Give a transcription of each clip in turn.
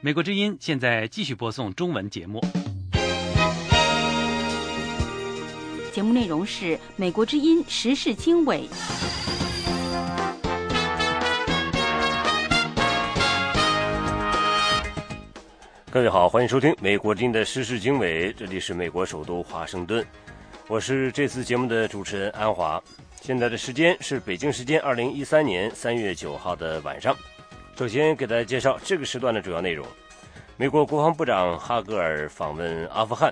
美国之音现在继续播送中文节目。节目内容是美国之音时事经纬。各位好，欢迎收听美国之音的时事经纬，这里是美国首都华盛顿，我是这次节目的主持人安华。现在的时间是北京时间二零一三年三月九号的晚上。首先给大家介绍这个时段的主要内容：美国国防部长哈格尔访问阿富汗。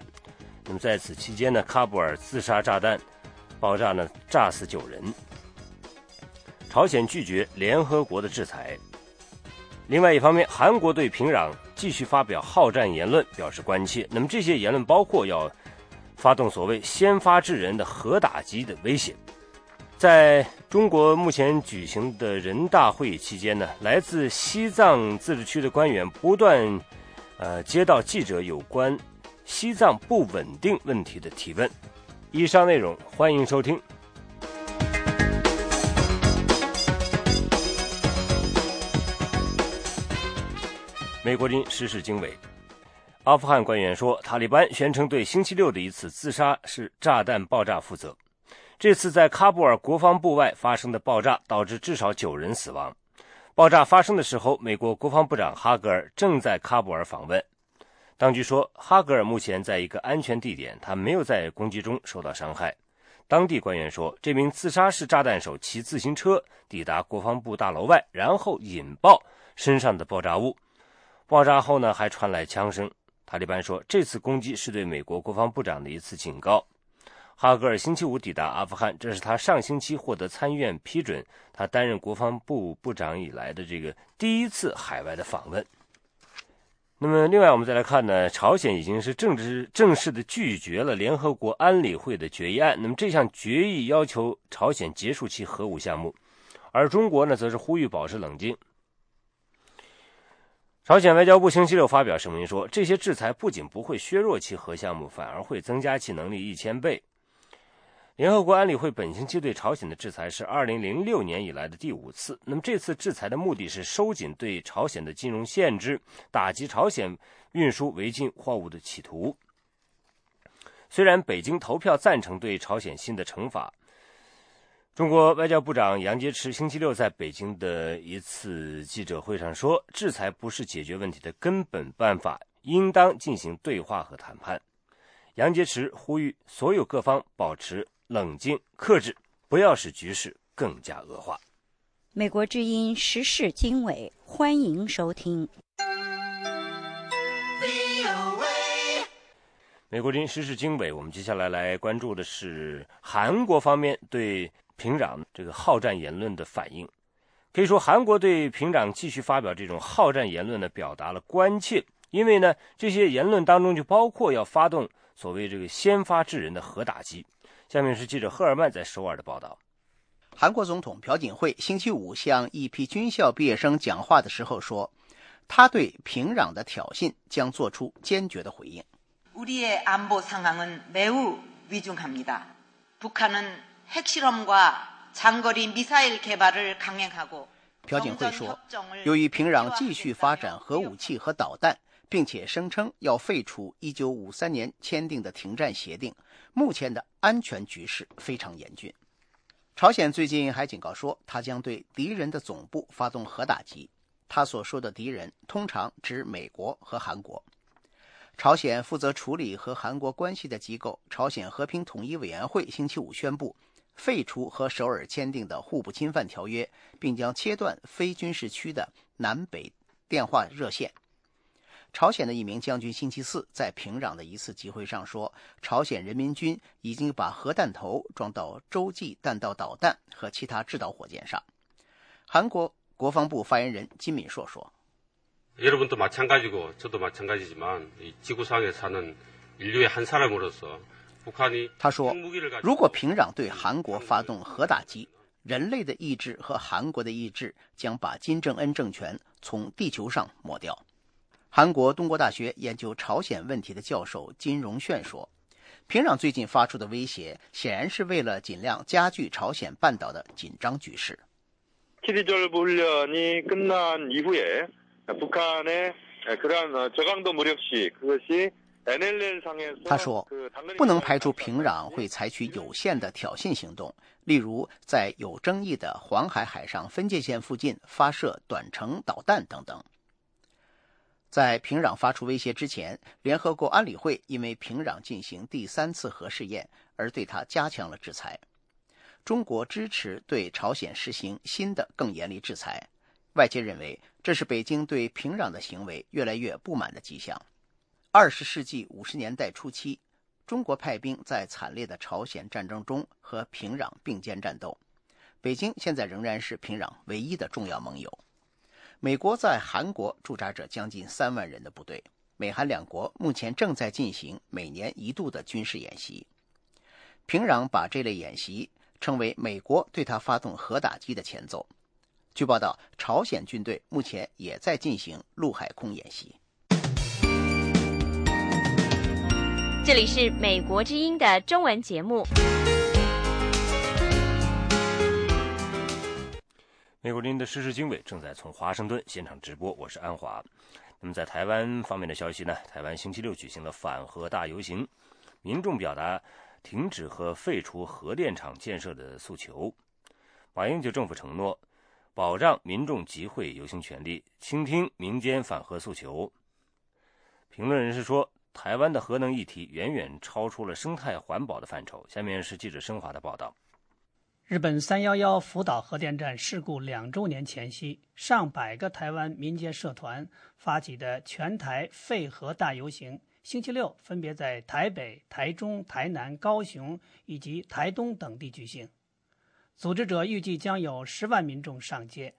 那么在此期间呢，喀布尔自杀炸弹爆炸呢，炸死九人。朝鲜拒绝联合国的制裁。另外一方面，韩国对平壤继续发表好战言论表示关切。那么这些言论包括要发动所谓“先发制人”的核打击的威胁。在中国目前举行的人大会议期间呢，来自西藏自治区的官员不断，呃，接到记者有关西藏不稳定问题的提问。以上内容欢迎收听。美国军时事经纬，阿富汗官员说，塔利班宣称对星期六的一次自杀式炸弹爆炸负责。这次在喀布尔国防部外发生的爆炸导致至少九人死亡。爆炸发生的时候，美国国防部长哈格尔正在喀布尔访问。当局说，哈格尔目前在一个安全地点，他没有在攻击中受到伤害。当地官员说，这名自杀式炸弹手骑自行车抵达国防部大楼外，然后引爆身上的爆炸物。爆炸后呢，还传来枪声。塔利班说，这次攻击是对美国国防部长的一次警告。哈格尔星期五抵达阿富汗，这是他上星期获得参议院批准，他担任国防部部长以来的这个第一次海外的访问。那么，另外我们再来看呢，朝鲜已经是正式正式的拒绝了联合国安理会的决议案。那么这项决议要求朝鲜结束其核武项目，而中国呢，则是呼吁保持冷静。朝鲜外交部星期六发表声明说，这些制裁不仅不会削弱其核项目，反而会增加其能力一千倍。联合国安理会本星期对朝鲜的制裁是二零零六年以来的第五次。那么这次制裁的目的是收紧对朝鲜的金融限制，打击朝鲜运输违禁货物的企图。虽然北京投票赞成对朝鲜新的惩罚，中国外交部长杨洁篪星期六在北京的一次记者会上说，制裁不是解决问题的根本办法，应当进行对话和谈判。杨洁篪呼吁所有各方保持。冷静克制，不要使局势更加恶化。美国之音时事经纬，欢迎收听。美国之音时事经纬，我们接下来来关注的是韩国方面对平壤这个好战言论的反应。可以说，韩国对平壤继续发表这种好战言论呢，表达了关切，因为呢，这些言论当中就包括要发动所谓这个先发制人的核打击。下面是记者赫尔曼在首尔的报道。韩国总统朴槿惠星期五向一批军校毕业生讲话的时候说：“他对平壤的挑衅将做出坚决的回应。”우리의안보상황은매우위중합니다북한은핵실험과장거리미사일개발을강행하고朴槿惠说：“由于平壤继续发展核武器和导弹，并且声称要废除1953年签订的停战协定。”目前的 安全局势非常严峻。朝鲜最近还警告说，他将对敌人的总部发动核打击。他所说的敌人通常指美国和韩国。朝鲜负责处理和韩国关系的机构朝鲜和平统一委员会星期五宣布，废除和首尔签订的互不侵犯条约，并将切断非军事区的南北电话热线。朝鲜的一名将军星期四在平壤的一次集会上说：“朝鲜人民军已经把核弹头装到洲际弹道导弹和其他制导火箭上。”韩国国防部发言人金敏硕说：“여러분도마찬가지고저도마찬가지지만이지구상에사는인류의한사람으로서북한이他说：“如果平壤对韩国发动核打击，人类的意志和韩国的意志将把金正恩政权从地球上抹掉。” 韩国东国大学研究朝鲜问题的教授金荣炫说平壤最近发出的威胁显然是为了尽量加剧朝鲜半岛的紧张局势。他说不能排除平壤会采取有限的挑衅行动例如在有争议的黄海海上分界线附近发射短程导弹等等。在平壤发出威胁之前，联合国安理会因为平壤进行第三次核试验而对他加强了制裁。中国支持对朝鲜实行新的更严厉制裁，外界认为这是北京对平壤的行为越来越不满的迹象。二十世纪五十年代初期，中国派兵在惨烈的朝鲜战争中和平壤并肩战斗。北京现在仍然是平壤唯一的重要盟友。美国在韩国驻扎着将近三万人的部队。美韩两国目前正在进行每年一度的军事演习。平壤把这类演习称为美国对他发动核打击的前奏。据报道，朝鲜军队目前也在进行陆海空演习。这里是美国之音的中文节目。美国之音的时事经纬正在从华盛顿现场直播，我是安华。那么在台湾方面的消息呢？台湾星期六举行了反核大游行，民众表达停止和废除核电厂建设的诉求。马英九政府承诺保障民众集会游行权利，倾听民间反核诉求。评论人士说。台湾的核能议题远远超出了生态环保的范畴。下面是记者申华的报道。日本三幺幺福岛核电站事故两周年前夕，上百个台湾民间社团发起的全台废核大游行，星期六分别在台北、台中、台南、高雄以及台东等地举行。组织者预计将有十万民众上街。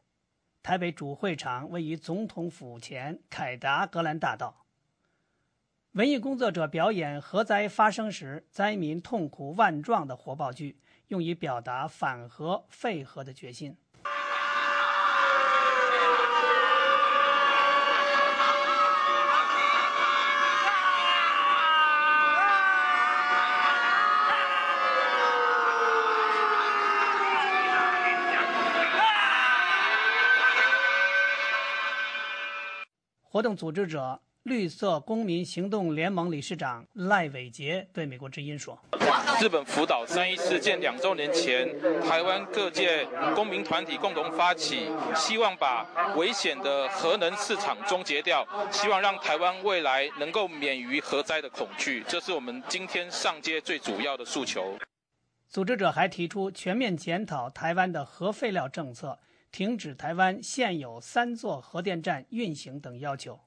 台北主会场位于总统府前凯达格兰大道。文艺工作者表演核灾发生时灾民痛苦万状的火爆剧，用以表达反核废核的决心。活动组织者。绿色公民行动联盟理事长赖伟杰对美国之音说：“日本福岛三一事件两周年前，台湾各界公民团体共同发起，希望把危险的核能市场终结掉，希望让台湾未来能够免于核灾的恐惧，这是我们今天上街最主要的诉求。”组织者还提出全面检讨台湾的核废料政策，停止台湾现有三座核电站运行等要求。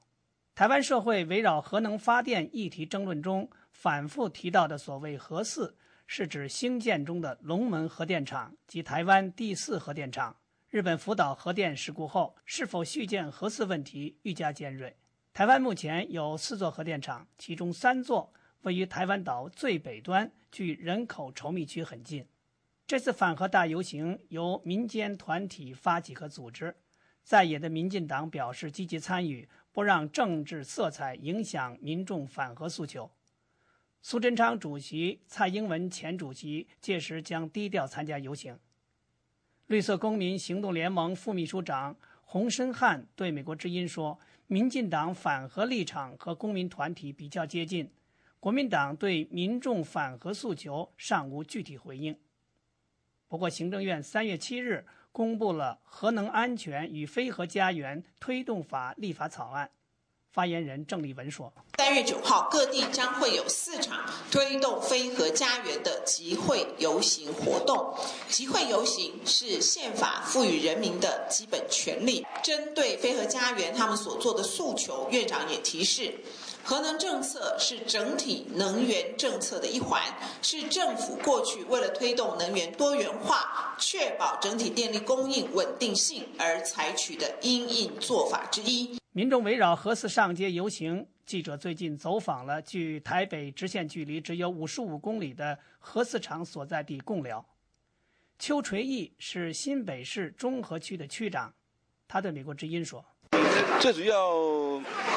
台湾社会围绕核能发电议题争论中，反复提到的所谓“核四”，是指兴建中的龙门核电厂及台湾第四核电厂。日本福岛核电事故后，是否续建核四问题愈加尖锐。台湾目前有四座核电厂，其中三座位于台湾岛最北端，距人口稠密区很近。这次反核大游行由民间团体发起和组织，在野的民进党表示积极参与。不让政治色彩影响民众反核诉求。苏贞昌主席、蔡英文前主席届时将低调参加游行。绿色公民行动联盟副秘书长洪申汉对美国之音说：“民进党反核立场和公民团体比较接近，国民党对民众反核诉求尚无具体回应。”不过，行政院三月七日。公布了《核能安全与非核家园推动法》立法草案。发言人郑丽文说：“三月九号，各地将会有四场推动非核家园的集会游行活动。集会游行是宪法赋予人民的基本权利。针对非核家园他们所做的诉求，院长也提示。”核能政策是整体能源政策的一环，是政府过去为了推动能源多元化、确保整体电力供应稳定性而采取的因应做法之一。民众围绕核四上街游行，记者最近走访了距台北直线距离只有五十五公里的核四厂所在地贡寮。邱垂义是新北市中和区的区长，他对美国之音说。最主要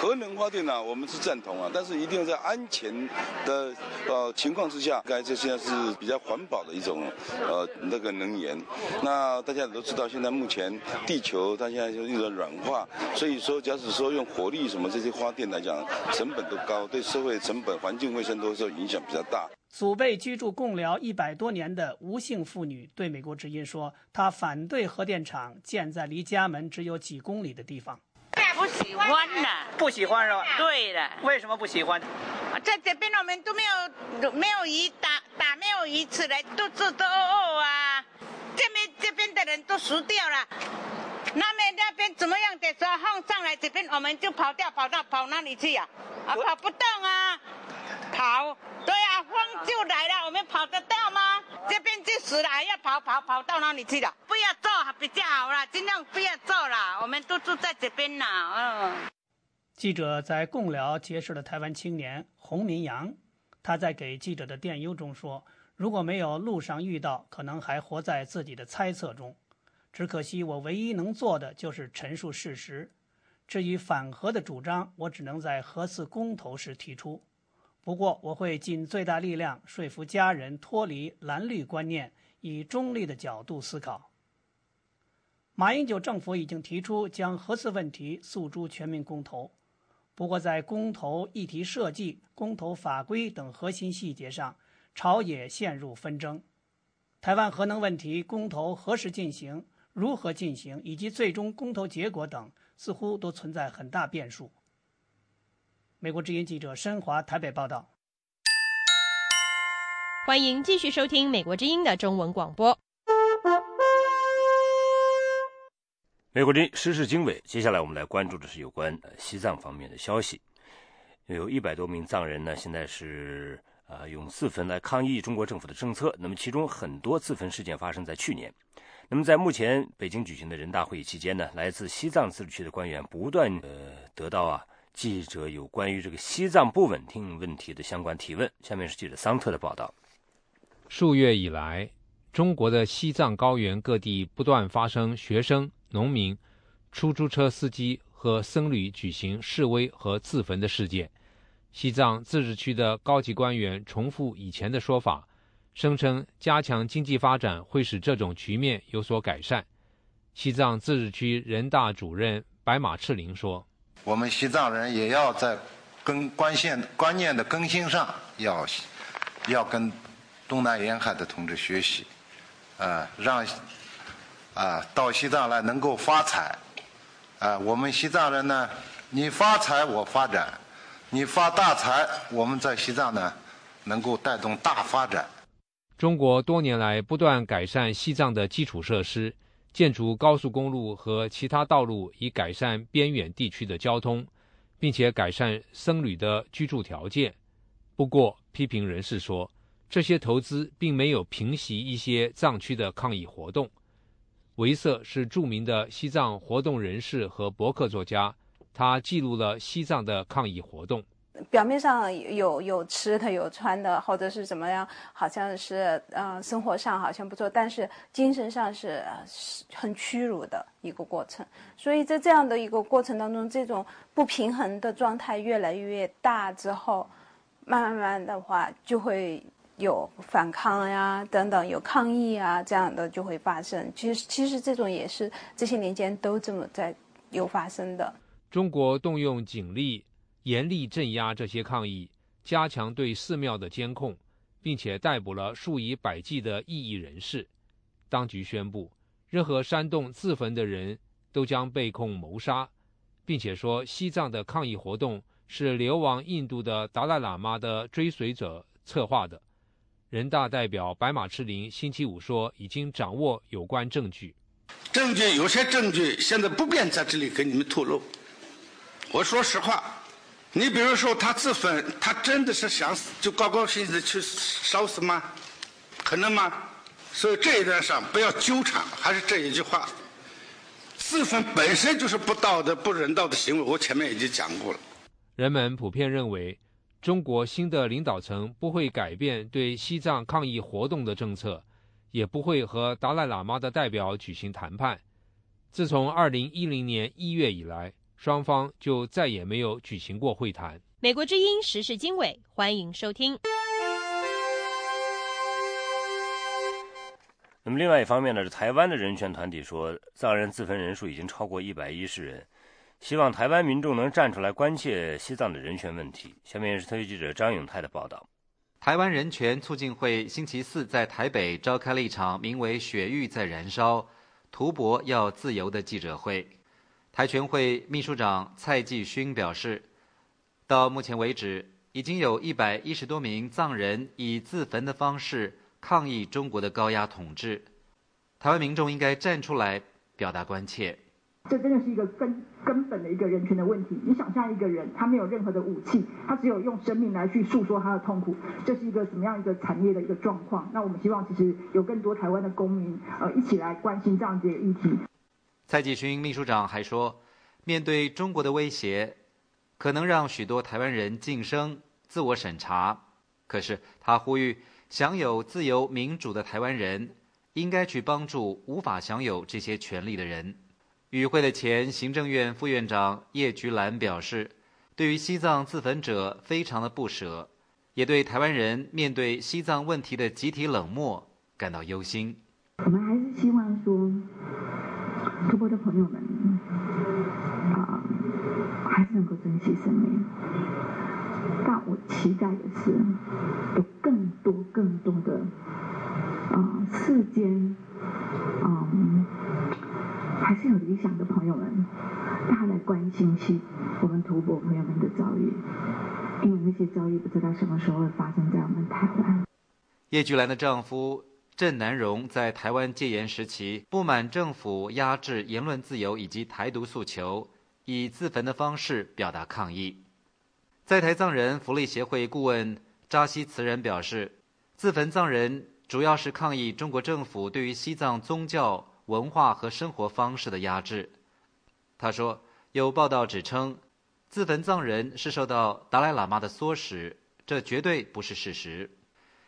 核能发电呢，我们是赞同啊，但是一定要在安全的呃情况之下，该这现在是比较环保的一种呃那个能源。那大家也都知道，现在目前地球它现在就一直软化，所以说假使说用火力什么这些发电来讲，成本都高，对社会成本、环境卫生都受影响比较大。祖辈居住贡寮一百多年的吴姓妇女对美国之音说：“她反对核电厂建在离家门只有几公里的地方。”不喜欢呢，不喜欢是吧？对的。为什么不喜欢？在这边我们都没有没有鱼打打没有鱼吃来，肚子都饿啊。这边这边的人都熟掉了，那边那边怎么样的时候放上来，这边我们就跑掉，跑到跑哪里去呀？啊，跑不动啊，跑。对啊，风就来了，我们跑得到吗？这边就死了，还要跑跑跑到哪里去了？不要做比较好了，尽量不要做了。我们都住在这边呢，嗯。记者在贡寮结识了台湾青年洪明阳，他在给记者的电邮中说：“如果没有路上遇到，可能还活在自己的猜测中。只可惜我唯一能做的就是陈述事实。至于反核的主张，我只能在核四公投时提出。”不过，我会尽最大力量说服家人脱离蓝绿观念，以中立的角度思考。马英九政府已经提出将核四问题诉诸全民公投，不过在公投议题设计、公投法规等核心细节上，朝野陷入纷争。台湾核能问题公投何时进行、如何进行，以及最终公投结果等，似乎都存在很大变数。美国之音记者申华台北报道。欢迎继续收听美国之音的中文广播。美国之音时事经纬，接下来我们来关注的是有关西藏方面的消息。有一百多名藏人呢，现在是呃用自焚来抗议中国政府的政策。那么其中很多自焚事件发生在去年。那么在目前北京举行的人大会议期间呢，来自西藏自治区的官员不断呃得到啊。记者有关于这个西藏不稳定问题的相关提问。下面是记者桑特的报道。数月以来，中国的西藏高原各地不断发生学生、农民、出租车司机和僧侣举行示威和自焚的事件。西藏自治区的高级官员重复以前的说法，声称加强经济发展会使这种局面有所改善。西藏自治区人大主任白马赤林说。我们西藏人也要在跟观线观念的更新上，要要跟东南沿海的同志学习，啊，让啊到西藏来能够发财，啊，我们西藏人呢，你发财我发展，你发大财，我们在西藏呢能够带动大发展。中国多年来不断改善西藏的基础设施。建筑高速公路和其他道路，以改善边远地区的交通，并且改善僧侣的居住条件。不过，批评人士说，这些投资并没有平息一些藏区的抗议活动。维瑟是著名的西藏活动人士和博客作家，他记录了西藏的抗议活动。表面上有有吃的有穿的，或者是怎么样，好像是嗯生活上好像不错，但是精神上是是很屈辱的一个过程。所以在这样的一个过程当中，这种不平衡的状态越来越大之后，慢慢慢的话就会有反抗呀等等，有抗议啊这样的就会发生。其实其实这种也是这些年间都这么在有发生的。中国动用警力。严厉镇压这些抗议，加强对寺庙的监控，并且逮捕了数以百计的异议人士。当局宣布，任何煽动自焚的人都将被控谋杀，并且说西藏的抗议活动是流亡印度的达赖喇嘛的追随者策划的。人大代表白马赤林星期五说，已经掌握有关证据。证据有些证据现在不便在这里给你们透露。我说实话。你比如说，他自焚，他真的是想死，就高高兴兴的去烧死吗？可能吗？所以这一点上不要纠缠，还是这一句话：自焚本身就是不道德、不人道的行为。我前面已经讲过了。人们普遍认为，中国新的领导层不会改变对西藏抗议活动的政策，也不会和达赖喇嘛的代表举行谈判。自从2010年1月以来。双方就再也没有举行过会谈。美国之音时事经纬，欢迎收听。那么，另外一方面呢，是台湾的人权团体说，藏人自焚人数已经超过一百一十人，希望台湾民众能站出来关切西藏的人权问题。下面是特约记者张永泰的报道。台湾人权促进会星期四在台北召开了一场名为“雪域在燃烧，图博要自由”的记者会。台全会秘书长蔡继勋表示，到目前为止，已经有一百一十多名藏人以自焚的方式。抗议中国的高压统治，台湾民众应该站出来表达关切。这真的是一个根根本的一个人权的问题。你想象一个人，他没有任何的武器，他只有用生命来去诉说他的痛苦，这是一个什么样一个惨烈的一个状况？那我们希望其实有更多台湾的公民呃一起来关心这样子的议题。蔡继勋秘书长还说，面对中国的威胁，可能让许多台湾人晋升、自我审查。可是他呼吁。享有自由民主的台湾人，应该去帮助无法享有这些权利的人。与会的前行政院副院长叶菊兰表示，对于西藏自焚者非常的不舍，也对台湾人面对西藏问题的集体冷漠感到忧心。我们还是希望说，中国的朋友们啊，还是能够珍惜生命。但我期待的是，有更多、更多的啊，世间嗯，还是有理想的朋友们，大家来关心起我们图博朋友们的遭遇，因为那些遭遇不知道什么时候会发生在我们台湾。叶菊兰的丈夫郑南荣在台湾戒严时期，不满政府压制言论自由以及台独诉求，以自焚的方式表达抗议。在台藏人福利协会顾问扎西慈仁表示，自焚藏人主要是抗议中国政府对于西藏宗教、文化和生活方式的压制。他说，有报道指称，自焚藏人是受到达赖喇嘛的唆使，这绝对不是事实。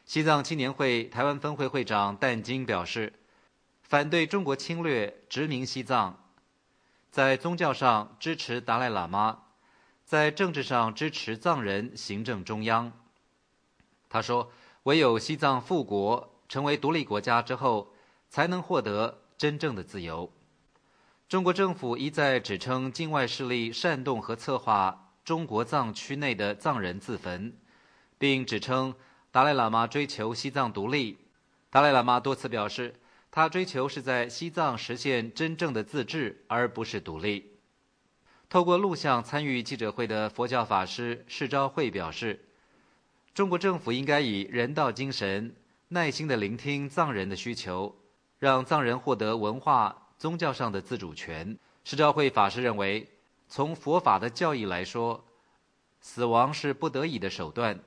西藏青年会台湾分会会长但金表示，反对中国侵略殖民西藏，在宗教上支持达赖喇嘛。在政治上支持藏人行政中央。他说：“唯有西藏复国成为独立国家之后，才能获得真正的自由。”中国政府一再指称境外势力煽动和策划中国藏区内的藏人自焚，并指称达赖喇嘛追求西藏独立。达赖喇嘛多次表示，他追求是在西藏实现真正的自治，而不是独立。透过录像参与记者会的佛教法师释昭慧表示，中国政府应该以人道精神，耐心的聆听藏人的需求，让藏人获得文化、宗教上的自主权。释昭慧法师认为，从佛法的教义来说，死亡是不得已的手段。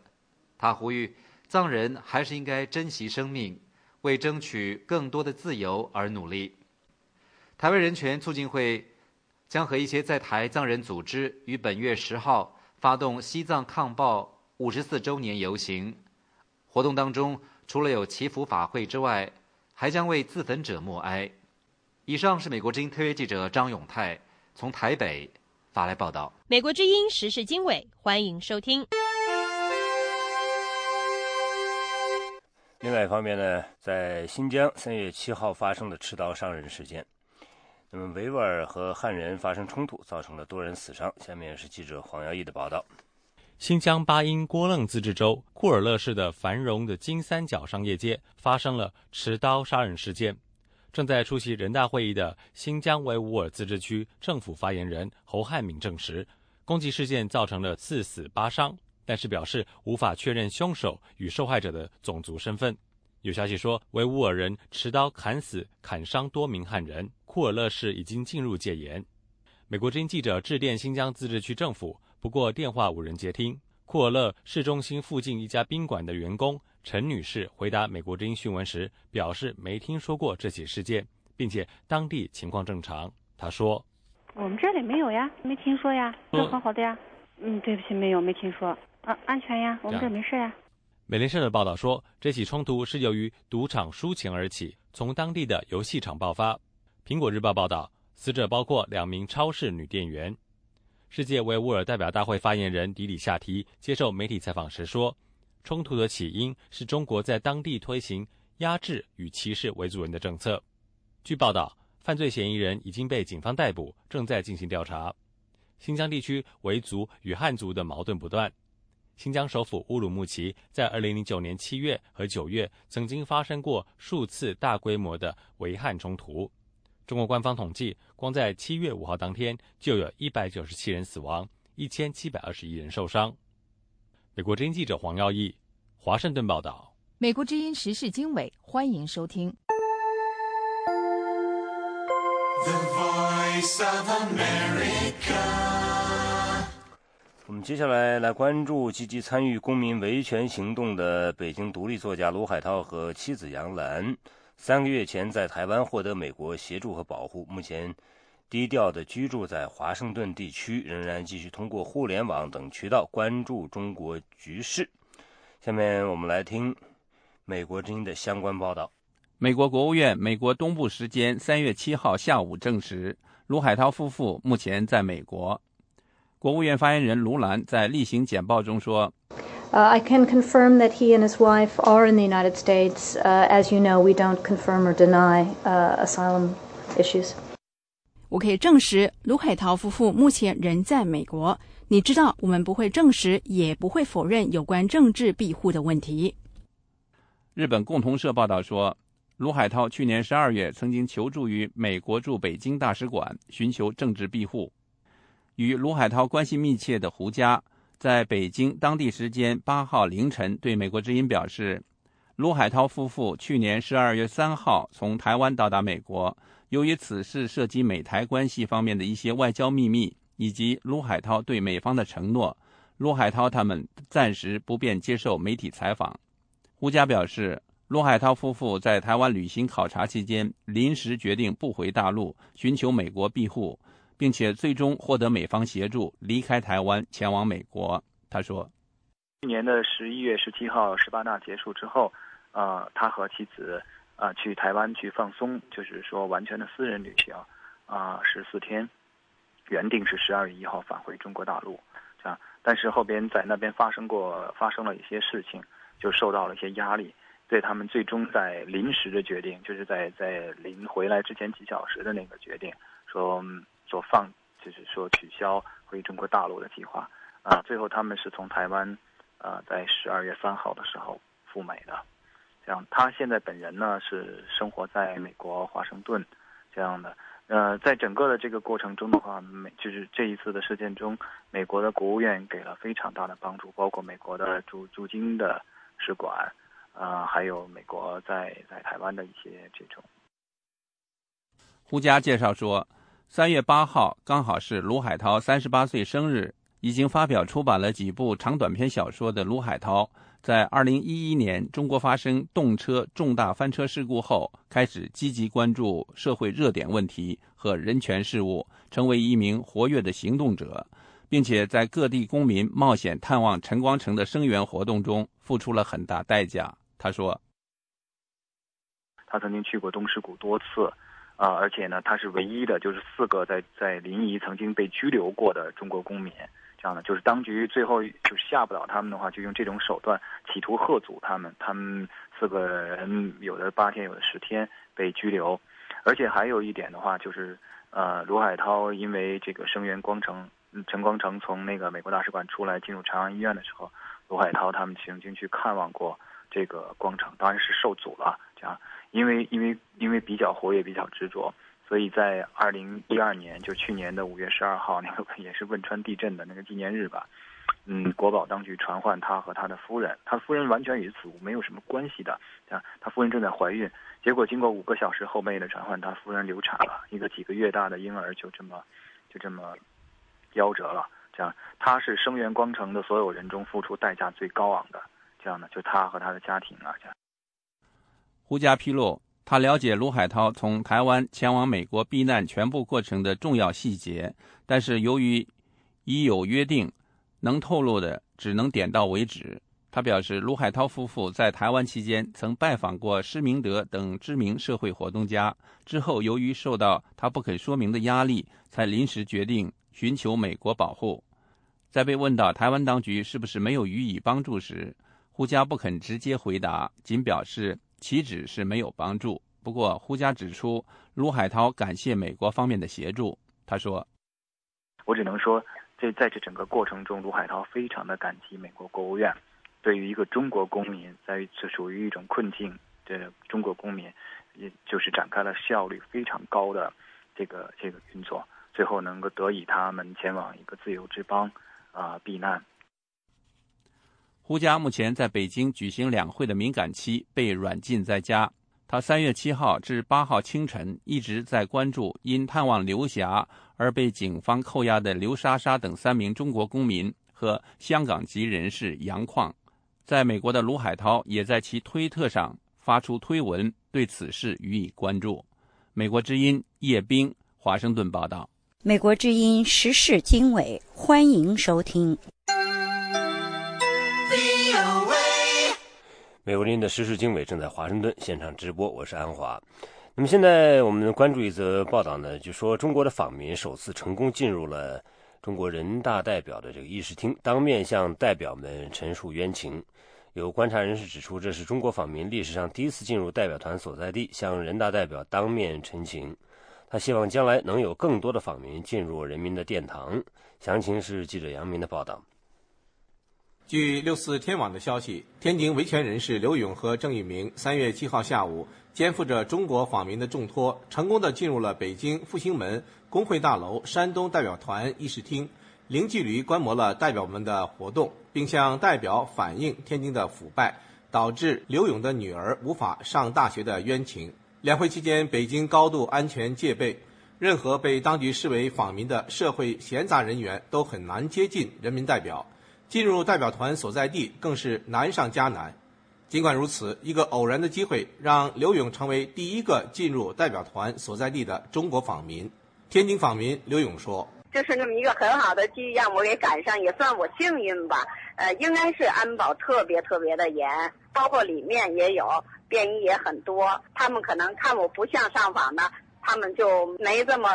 他呼吁藏人还是应该珍惜生命，为争取更多的自由而努力。台湾人权促进会。将和一些在台藏人组织于本月十号发动西藏抗暴五十四周年游行，活动当中除了有祈福法会之外，还将为自焚者默哀。以上是美国之音特约记者张永泰从台北发来报道。美国之音时事经纬，欢迎收听。另外一方面呢，在新疆三月七号发生的持刀伤人事件。那么，维吾尔和汉人发生冲突，造成了多人死伤。下面是记者黄耀义的报道：新疆巴音郭楞自治州库尔勒市的繁荣的金三角商业街发生了持刀杀人事件。正在出席人大会议的新疆维吾尔自治区政府发言人侯汉敏证实，攻击事件造成了四死八伤，但是表示无法确认凶手与受害者的种族身份。有消息说，维吾尔人持刀砍死、砍伤多名汉人。库尔勒市已经进入戒严。美国之音记者致电新疆自治区政府，不过电话无人接听。库尔勒市中心附近一家宾馆的员工陈女士回答美国之音讯问时表示，没听说过这起事件，并且当地情况正常。她说：“我们这里没有呀，没听说呀，都好好的呀。嗯，对不起，没有，没听说。啊，安全呀，我们这没事呀。”美联社的报道说，这起冲突是由于赌场输钱而起，从当地的游戏场爆发。苹果日报报道，死者包括两名超市女店员。世界维吾尔代表大会发言人迪里夏提接受媒体采访时说：“冲突的起因是中国在当地推行压制与歧视维族人的政策。”据报道，犯罪嫌疑人已经被警方逮捕，正在进行调查。新疆地区维族与汉族的矛盾不断。新疆首府乌鲁木齐在2009年7月和9月曾经发生过数次大规模的维汉冲突。中国官方统计，光在7月5号当天就有一百九十七人死亡，一千七百二十一人受伤。美国之音记者黄耀义，华盛顿报道。美国之音时事经纬，欢迎收听。The Voice of America. 我们接下来来关注积极参与公民维权行动的北京独立作家卢海涛和妻子杨澜。三个月前在台湾获得美国协助和保护，目前低调的居住在华盛顿地区，仍然继续通过互联网等渠道关注中国局势。下面我们来听美国之音的相关报道。美国国务院美国东部时间三月七号下午证实，卢海涛夫妇目前在美国。国务院发言人卢兰在例行简报中说：“I can confirm that he and his wife are in the United States. As you know, we don't confirm or deny asylum issues.” 我可以证实，卢海涛夫妇目前人在美国。你知道，我们不会证实，也不会否认有关政治庇护的问题。日本共同社报道说，卢海涛去年十二月曾经求助于美国驻北京大使馆，寻求政治庇护。与卢海涛关系密切的胡佳，在北京当地时间八号凌晨对美国之音表示，卢海涛夫妇去年十二月三号从台湾到达美国，由于此事涉及美台关系方面的一些外交秘密，以及卢海涛对美方的承诺，卢海涛他们暂时不便接受媒体采访。胡佳表示，卢海涛夫妇在台湾旅行考察期间，临时决定不回大陆，寻求美国庇护。并且最终获得美方协助离开台湾前往美国。他说：“去年的十一月十七号十八大结束之后，呃，他和妻子啊去台湾去放松，就是说完全的私人旅行啊十四天，原定是十二月一号返回中国大陆，这样，但是后边在那边发生过发生了一些事情，就受到了一些压力，对他们最终在临时的决定，就是在在临回来之前几小时的那个决定说。”所放就是说取消回中国大陆的计划啊，最后他们是从台湾啊在十二月三号的时候赴美的，这样他现在本人呢是生活在美国华盛顿这样的，呃，在整个的这个过程中的话，美就是这一次的事件中，美国的国务院给了非常大的帮助，包括美国的驻驻京的使馆啊，还有美国在在台湾的一些这种。胡佳介绍说。三月八号刚好是卢海涛三十八岁生日。已经发表出版了几部长短篇小说的卢海涛，在二零一一年中国发生动车重大翻车事故后，开始积极关注社会热点问题和人权事务，成为一名活跃的行动者，并且在各地公民冒险探望陈光诚的声援活动中付出了很大代价。他说：“他曾经去过东石谷多次。”啊，而且呢，他是唯一的，就是四个在在临沂曾经被拘留过的中国公民。这样的，就是当局最后就是吓不倒他们的话，就用这种手段企图吓阻他们。他们四个人有的八天，有的十天被拘留。而且还有一点的话，就是呃，卢海涛因为这个声援光城，陈光诚从那个美国大使馆出来进入朝阳医院的时候，卢海涛他们曾经去看望过这个光城，当然是受阻了。这样。因为因为因为比较活跃，比较执着，所以在二零一二年，就去年的五月十二号，那个也是汶川地震的那个纪念日吧。嗯，国保当局传唤他和他的夫人，他夫人完全与此物没有什么关系的。啊，他夫人正在怀孕，结果经过五个小时后面的传唤，他夫人流产了，一个几个月大的婴儿就这么就这么夭折了。这样，他是声援光城的所有人中付出代价最高昂的。这样的，就他和他的家庭啊，这样。胡佳披露，他了解卢海涛从台湾前往美国避难全部过程的重要细节，但是由于已有约定，能透露的只能点到为止。他表示，卢海涛夫妇在台湾期间曾拜访过施明德等知名社会活动家，之后由于受到他不肯说明的压力，才临时决定寻求美国保护。在被问到台湾当局是不是没有予以帮助时，胡佳不肯直接回答，仅表示岂止是没有帮助。不过，胡佳指出，卢海涛感谢美国方面的协助。他说：“我只能说，这在这整个过程中，卢海涛非常的感激美国国务院，对于一个中国公民在处处于一种困境的中国公民，也就是展开了效率非常高的这个这个运作，最后能够得以他们前往一个自由之邦啊避难。”胡佳目前在北京举行两会的敏感期，被软禁在家。他三月七号至八号清晨一直在关注因探望刘霞而被警方扣押的刘莎莎等三名中国公民和香港籍人士杨矿。在美国的卢海涛也在其推特上发出推文，对此事予以关注。美国之音叶冰华盛顿报道。美国之音时事经纬，欢迎收听。美国林的时事经纬正在华盛顿现场直播，我是安华。那么现在我们关注一则报道呢，就说中国的访民首次成功进入了中国人大代表的这个议事厅，当面向代表们陈述冤情。有观察人士指出，这是中国访民历史上第一次进入代表团所在地，向人大代表当面陈情。他希望将来能有更多的访民进入人民的殿堂。详情是记者杨明的报道。据六四天网的消息，天津维权人士刘勇和郑玉明三月七号下午肩负着中国访民的重托，成功的进入了北京复兴门工会大楼山东代表团议事厅，零距离观摩了代表们的活动，并向代表反映天津的腐败导致刘勇的女儿无法上大学的冤情。两会期间，北京高度安全戒备，任何被当局视为访民的社会闲杂人员都很难接近人民代表。进入代表团所在地更是难上加难。尽管如此，一个偶然的机会让刘勇成为第一个进入代表团所在地的中国访民。天津访民刘勇说：“就是那么一个很好的机遇让我给赶上，也算我幸运吧。呃，应该是安保特别特别的严，包括里面也有便衣也很多。他们可能看我不像上访的。”他们就没这么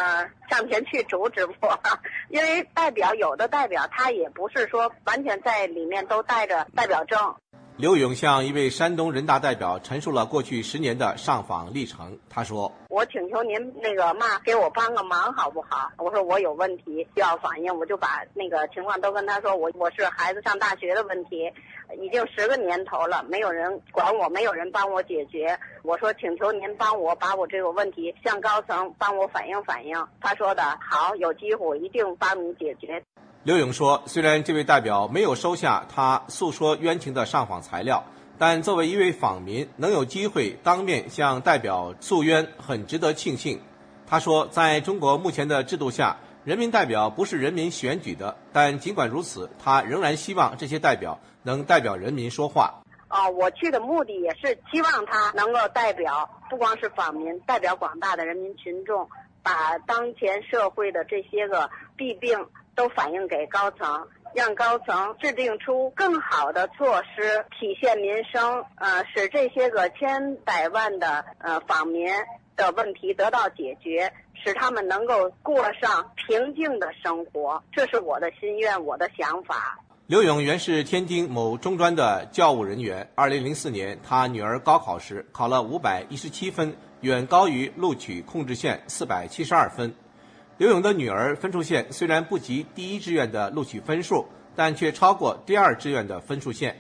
上前去阻止我，因为代表有的代表他也不是说完全在里面都带着代表证。刘勇向一位山东人大代表陈述了过去十年的上访历程。他说：“我请求您那个嘛，给我帮个忙好不好？我说我有问题需要反映，我就把那个情况都跟他说。我我是孩子上大学的问题，已经十个年头了，没有人管我，没有人帮我解决。我说请求您帮我把我这个问题向高层帮我反映反映。他说的好，有机会一定帮你解决。”刘勇说：“虽然这位代表没有收下他诉说冤情的上访材料，但作为一位访民，能有机会当面向代表诉冤，很值得庆幸。”他说：“在中国目前的制度下，人民代表不是人民选举的，但尽管如此，他仍然希望这些代表能代表人民说话。”啊，我去的目的也是希望他能够代表不光是访民，代表广大的人民群众，把当前社会的这些个弊病。都反映给高层，让高层制定出更好的措施，体现民生，呃，使这些个千百万的呃访民的问题得到解决，使他们能够过上平静的生活。这是我的心愿，我的想法。刘勇原是天津某中专的教务人员。二零零四年，他女儿高考时考了五百一十七分，远高于录取控制线四百七十二分。刘勇的女儿分数线虽然不及第一志愿的录取分数，但却超过第二志愿的分数线。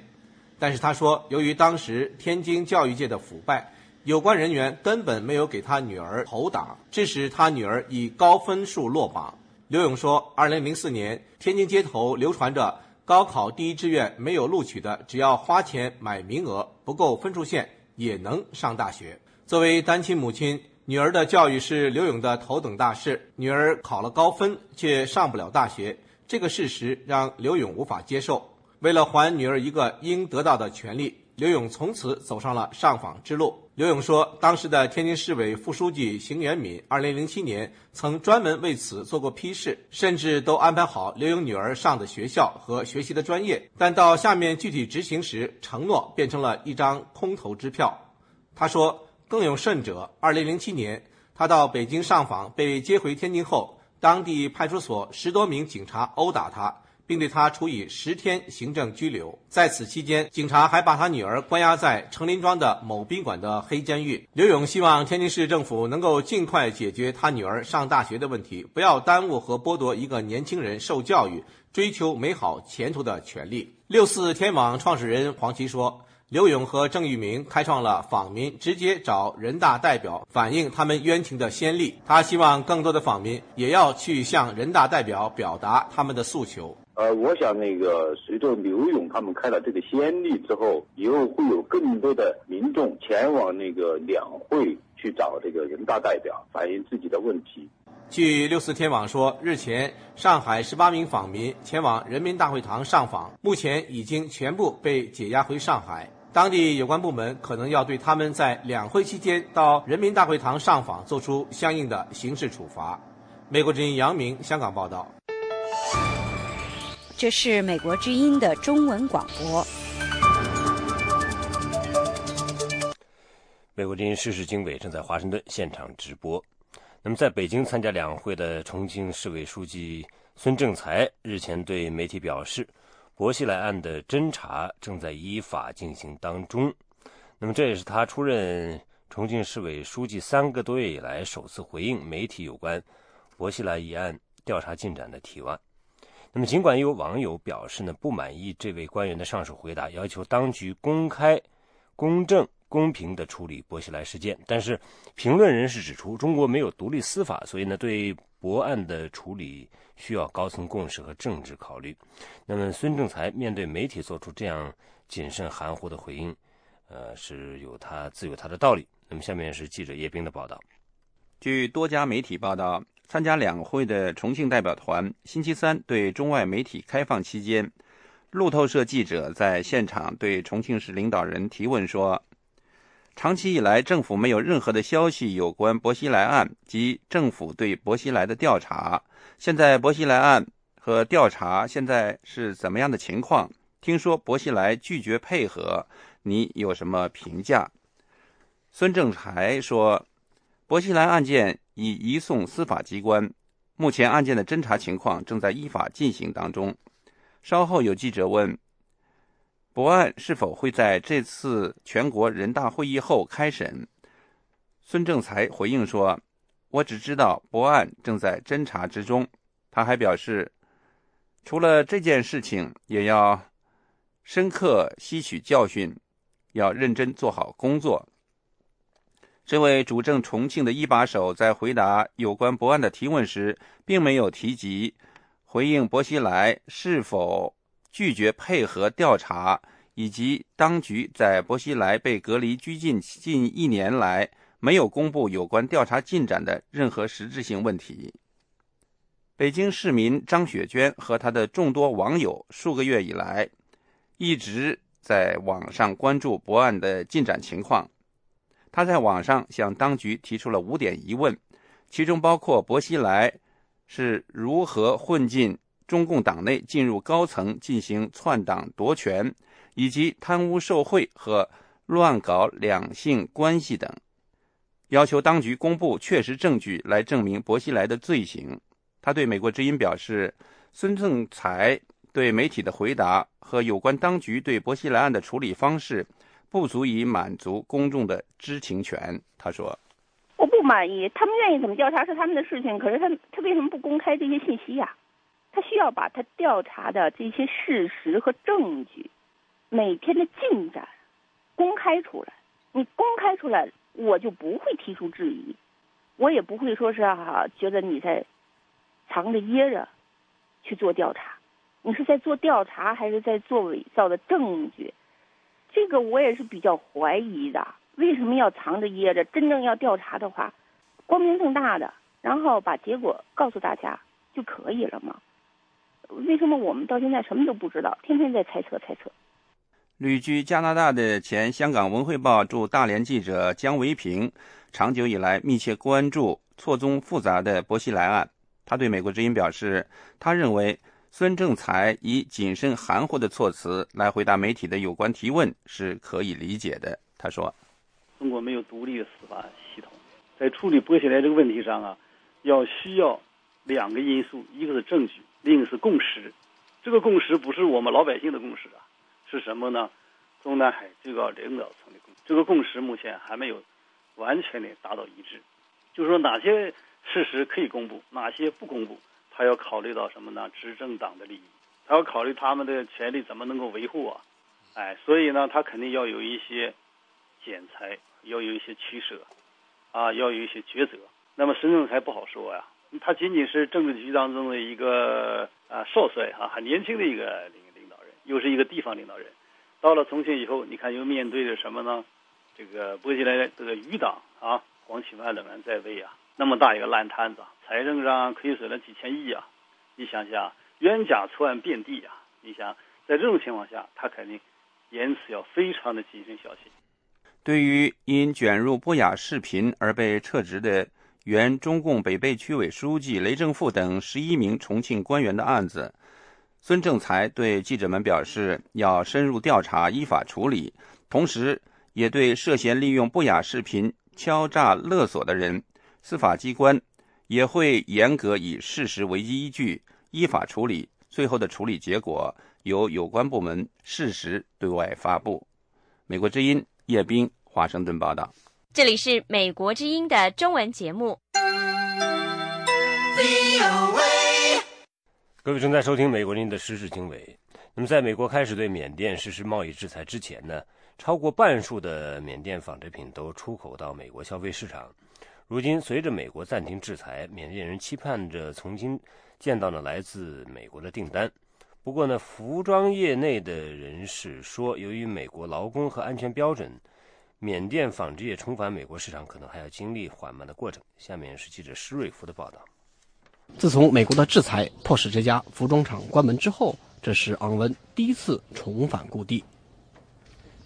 但是他说，由于当时天津教育界的腐败，有关人员根本没有给他女儿投档，致使他女儿以高分数落榜。刘勇说，二零零四年天津街头流传着高考第一志愿没有录取的，只要花钱买名额，不够分数线也能上大学。作为单亲母亲。女儿的教育是刘勇的头等大事。女儿考了高分，却上不了大学，这个事实让刘勇无法接受。为了还女儿一个应得到的权利，刘勇从此走上了上访之路。刘勇说，当时的天津市委副书记邢元敏，二零零七年曾专门为此做过批示，甚至都安排好刘勇女儿上的学校和学习的专业。但到下面具体执行时，承诺变成了一张空头支票。他说。更有甚者，二零零七年，他到北京上访，被接回天津后，当地派出所十多名警察殴打他，并对他处以十天行政拘留。在此期间，警察还把他女儿关押在成林庄的某宾馆的黑监狱。刘勇希望天津市政府能够尽快解决他女儿上大学的问题，不要耽误和剥夺一个年轻人受教育、追求美好前途的权利。六四天网创始人黄奇说。刘勇和郑玉明开创了访民直接找人大代表反映他们冤情的先例。他希望更多的访民也要去向人大代表表达他们的诉求。呃，我想那个随着刘勇他们开了这个先例之后，以后会有更多的民众前往那个两会去找这个人大代表反映自己的问题。据六四天网说，日前上海十八名访民前往人民大会堂上访，目前已经全部被解押回上海。当地有关部门可能要对他们在两会期间到人民大会堂上访做出相应的刑事处罚。美国之音杨明香港报道。这是美国之音的中文广播。美国之音时事经纬正在华盛顿现场直播。那么，在北京参加两会的重庆市委书记孙政才日前对媒体表示。薄熙来案的侦查正在依法进行当中，那么这也是他出任重庆市委书记三个多月以来首次回应媒体有关薄熙来一案调查进展的提问。那么，尽管有网友表示呢不满意这位官员的上述回答，要求当局公开、公正、公平地处理薄熙来事件，但是评论人士指出，中国没有独立司法，所以呢对薄案的处理。需要高层共识和政治考虑。那么，孙政才面对媒体做出这样谨慎含糊的回应，呃，是有他自有他的道理。那么，下面是记者叶冰的报道。据多家媒体报道，参加两会的重庆代表团星期三对中外媒体开放期间，路透社记者在现场对重庆市领导人提问说。长期以来，政府没有任何的消息有关薄熙来案及政府对薄熙来的调查。现在薄熙来案和调查现在是怎么样的情况？听说薄熙来拒绝配合，你有什么评价？孙政才说，薄熙来案件已移送司法机关，目前案件的侦查情况正在依法进行当中。稍后有记者问。博案是否会在这次全国人大会议后开审？孙政才回应说：“我只知道博案正在侦查之中。”他还表示，除了这件事情，也要深刻吸取教训，要认真做好工作。这位主政重庆的一把手在回答有关博案的提问时，并没有提及回应薄熙来是否。拒绝配合调查，以及当局在薄熙来被隔离拘禁近一年来没有公布有关调查进展的任何实质性问题。北京市民张雪娟和她的众多网友数个月以来一直在网上关注博案的进展情况。他在网上向当局提出了五点疑问，其中包括薄熙来是如何混进。中共党内进入高层进行篡党夺权，以及贪污受贿和乱搞两性关系等，要求当局公布确实证据来证明薄熙来的罪行。他对美国之音表示，孙政才对媒体的回答和有关当局对薄熙来案的处理方式，不足以满足公众的知情权。他说：“我不满意，他们愿意怎么调查是他们的事情，可是他他为什么不公开这些信息呀？”他需要把他调查的这些事实和证据，每天的进展公开出来。你公开出来，我就不会提出质疑，我也不会说是哈觉得你在藏着掖着去做调查。你是在做调查，还是在做伪造的证据？这个我也是比较怀疑的。为什么要藏着掖着？真正要调查的话，光明正大的，然后把结果告诉大家就可以了吗？为什么我们到现在什么都不知道？天天在猜测猜测。旅居加拿大的前香港文汇报驻大连记者姜维平，长久以来密切关注错综复杂的薄熙来案。他对美国之音表示，他认为孙政才以谨慎含糊的措辞来回答媒体的有关提问是可以理解的。他说：“中国没有独立的司法系统，在处理薄熙来这个问题上啊，要需要两个因素，一个是证据，另一个是共识。这个共识不是我们老百姓的共识啊，是什么呢？中南海最高领导层的共识。这个共识目前还没有完全的达到一致，就是说哪些事实可以公布，哪些不公布，他要考虑到什么呢？执政党的利益，他要考虑他们的权利怎么能够维护啊？哎，所以呢，他肯定要有一些剪裁，要有一些取舍，啊，要有一些抉择。那么孙政才不好说呀，他仅仅是政治局当中的一个啊少帅哈，很年轻的一个领领导人，又是一个地方领导人。到了重庆以后，你看又面对着什么呢？这个波西来这个余党啊，黄启万等人在位啊，那么大一个烂摊子，财政上亏损了几千亿啊！你想想，冤假错案遍地啊！你想，在这种情况下，他肯定言辞要非常的谨慎小心。对于因卷入不雅视频而被撤职的原中共北碚区委书记雷正富等十一名重庆官员的案子，孙政才对记者们表示，要深入调查，依法处理，同时。也对涉嫌利用不雅视频敲诈勒索的人，司法机关也会严格以事实为依据，依法处理。最后的处理结果由有关部门适时对外发布。美国之音叶斌华盛顿报道。这里是美国之音的中文节目。各位正在收听美国之音的时事经纬。那么，在美国开始对缅甸实施贸易制裁之前呢？超过半数的缅甸纺织品都出口到美国消费市场。如今，随着美国暂停制裁，缅甸人期盼着重新见到呢来自美国的订单。不过呢，服装业内的人士说，由于美国劳工和安全标准，缅甸纺织业重返美国市场可能还要经历缓慢的过程。下面是记者施瑞福的报道。自从美国的制裁迫使这家服装厂关门之后，这是昂文第一次重返故地。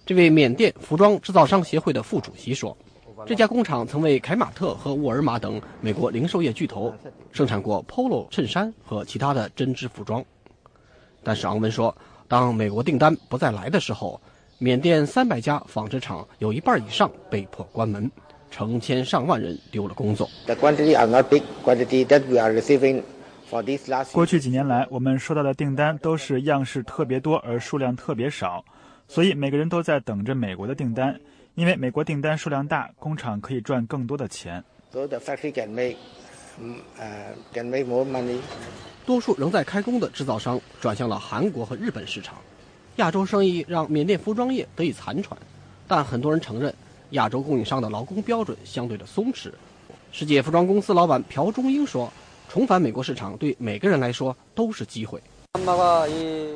这位缅甸服装制造商协会的副主席说：“这家工厂曾为凯马特和沃尔玛等美国零售业巨头生产过 Polo 衬衫和其他的针织服装。”但是昂文说：“当美国订单不再来的时候，缅甸三百家纺织厂有一半以上被迫关门，成千上万人丢了工作。”过去几年来，我们收到的订单都是样式特别多而数量特别少。所以每个人都在等着美国的订单，因为美国订单数量大，工厂可以赚更多的钱。多数仍在开工的制造商转向了韩国和日本市场。亚洲生意让缅甸服装业得以残喘，但很多人承认亚洲供应商的劳工标准相对的松弛。世界服装公司老板朴忠英说：“重返美国市场对每个人来说都是机会。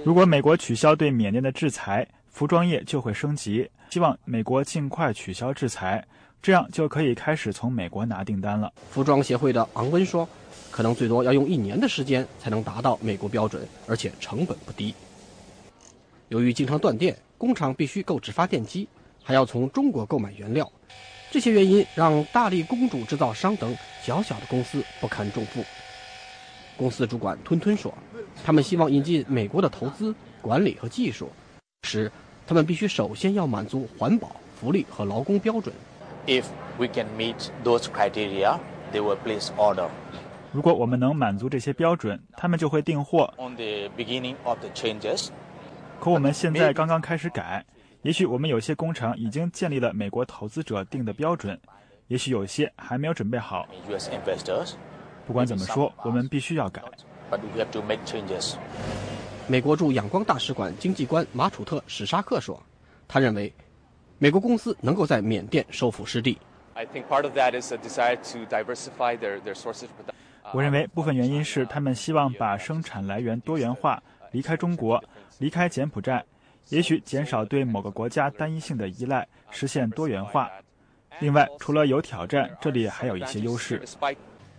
如果美国取消对缅甸的制裁。”服装业就会升级，希望美国尽快取消制裁，这样就可以开始从美国拿订单了。服装协会的昂温说：“可能最多要用一年的时间才能达到美国标准，而且成本不低。由于经常断电，工厂必须购置发电机，还要从中国购买原料，这些原因让大力公主制造商等小小的公司不堪重负。”公司主管吞吞说：“他们希望引进美国的投资、管理和技术。”时，他们必须首先要满足环保、福利和劳工标准。If we can meet those criteria, they will place order. 如果我们能满足这些标准，他们就会订货。On the beginning of the changes. 可我们现在刚刚开始改，也许我们有些工厂已经建立了美国投资者定的标准，也许有些还没有准备好。US investors. 不管怎么说，我们必须要改。But we have to make changes. 美国驻仰光大使馆经济官马楚特·史沙克说：“他认为，美国公司能够在缅甸收复失地。我认为部分原因是他们希望把生产来源多元化，离开中国，离开柬埔寨，也许减少对某个国家单一性的依赖，实现多元化。另外，除了有挑战，这里还有一些优势。”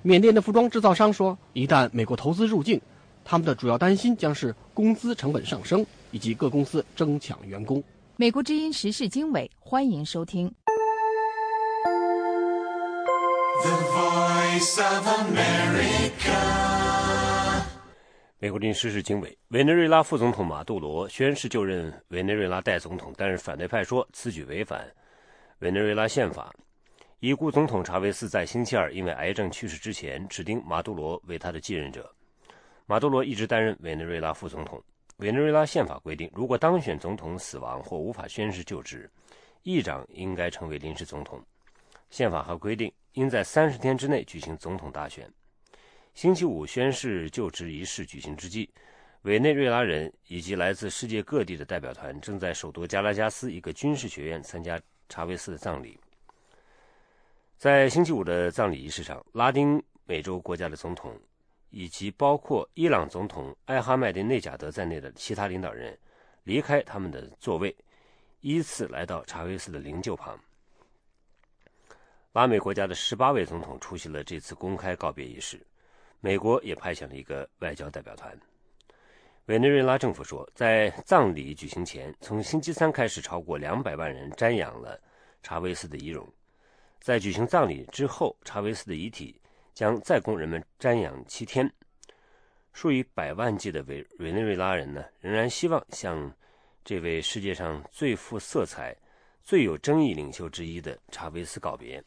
缅甸的服装制造商说：“一旦美国投资入境。”他们的主要担心将是工资成本上升，以及各公司争抢员工。美国之音时事经纬，欢迎收听。美国之音时事经纬，委内瑞拉副总统马杜罗宣誓就任委内瑞拉代总统，但是反对派说此举违反委内瑞拉宪法。已故总统查韦斯在星期二因为癌症去世之前，指定马杜罗为他的继任者。马杜罗一直担任委内瑞拉副总统。委内瑞拉宪法规定，如果当选总统死亡或无法宣誓就职，议长应该成为临时总统。宪法还规定，应在三十天之内举行总统大选。星期五宣誓就职仪式举行之际，委内瑞拉人以及来自世界各地的代表团正在首都加拉加斯一个军事学院参加查韦斯的葬礼。在星期五的葬礼仪式上，拉丁美洲国家的总统。以及包括伊朗总统艾哈迈德内贾德在内的其他领导人离开他们的座位，依次来到查韦斯的灵柩旁。拉美国家的十八位总统出席了这次公开告别仪式，美国也派遣了一个外交代表团。委内瑞拉政府说，在葬礼举行前，从星期三开始，超过两百万人瞻仰了查韦斯的遗容。在举行葬礼之后，查韦斯的遗体。将再供人们瞻仰七天。数以百万计的委委内瑞拉人呢，仍然希望向这位世界上最富色彩、最有争议领袖之一的查韦斯告别。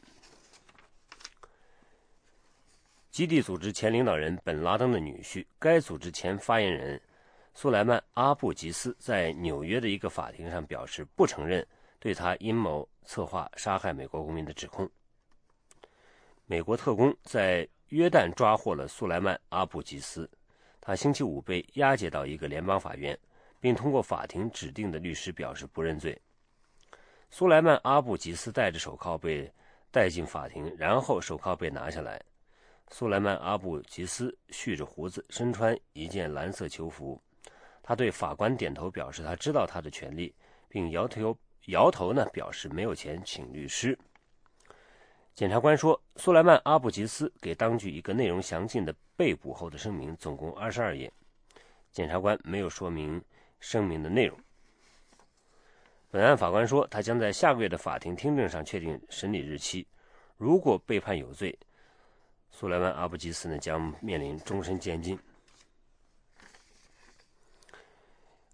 基地组织前领导人本拉登的女婿、该组织前发言人苏莱曼·阿布吉斯在纽约的一个法庭上表示，不承认对他阴谋策划杀害美国公民的指控。美国特工在约旦抓获了苏莱曼·阿布吉斯，他星期五被押解到一个联邦法院，并通过法庭指定的律师表示不认罪。苏莱曼·阿布吉斯戴着手铐被带进法庭，然后手铐被拿下来。苏莱曼·阿布吉斯蓄着胡子，身穿一件蓝色囚服。他对法官点头表示他知道他的权利，并摇头摇头呢表示没有钱请律师。检察官说，苏莱曼·阿布吉斯给当局一个内容详尽的被捕后的声明，总共二十二页。检察官没有说明声明的内容。本案法官说，他将在下个月的法庭听证上确定审理日期。如果被判有罪，苏莱曼·阿布吉斯呢将面临终身监禁。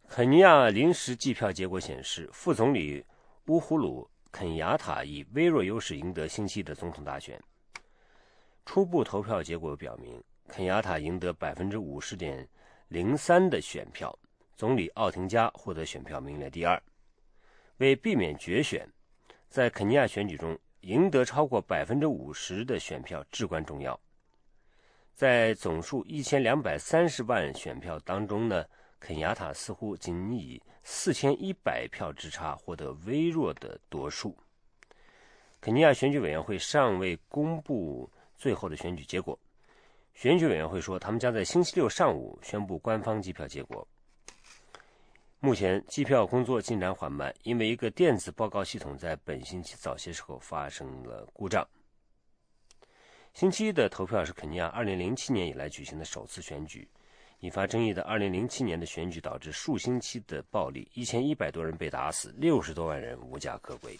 肯尼亚临时计票结果显示，副总理乌胡鲁。肯雅塔以微弱优势赢得星期的总统大选。初步投票结果表明，肯雅塔赢得百分之五十点零三的选票，总理奥廷加获得选票名列第二。为避免决选，在肯尼亚选举中赢得超过百分之五十的选票至关重要。在总数一千两百三十万选票当中呢？肯亚塔似乎仅以四千一百票之差获得微弱的多数。肯尼亚选举委员会尚未公布最后的选举结果。选举委员会说，他们将在星期六上午宣布官方计票结果。目前计票工作进展缓慢，因为一个电子报告系统在本星期早些时候发生了故障。星期一的投票是肯尼亚2007年以来举行的首次选举。引发争议的2007年的选举导致数星期的暴力，一千一百多人被打死，六十多万人无家可归。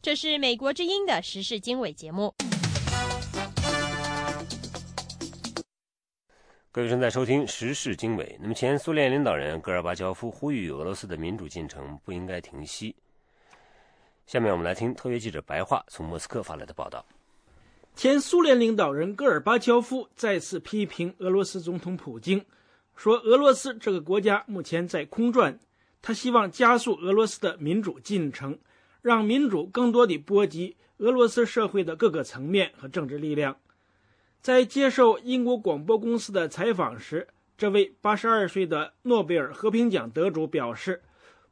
这是美国之音的时事经纬节目。各位正在收听时事经纬。那么，前苏联领导人戈尔巴乔夫呼吁俄罗斯的民主进程不应该停息。下面我们来听特约记者白桦从莫斯科发来的报道。前苏联领导人戈尔巴乔夫再次批评俄罗斯总统普京，说俄罗斯这个国家目前在空转。他希望加速俄罗斯的民主进程，让民主更多地波及俄罗斯社会的各个层面和政治力量。在接受英国广播公司的采访时，这位82岁的诺贝尔和平奖得主表示，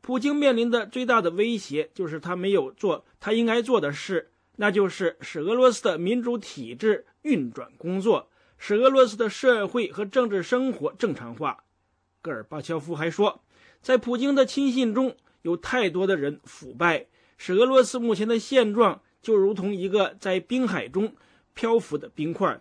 普京面临的最大的威胁就是他没有做他应该做的事。那就是使俄罗斯的民主体制运转工作，使俄罗斯的社会和政治生活正常化。戈尔巴乔夫还说，在普京的亲信中有太多的人腐败，使俄罗斯目前的现状就如同一个在冰海中漂浮的冰块。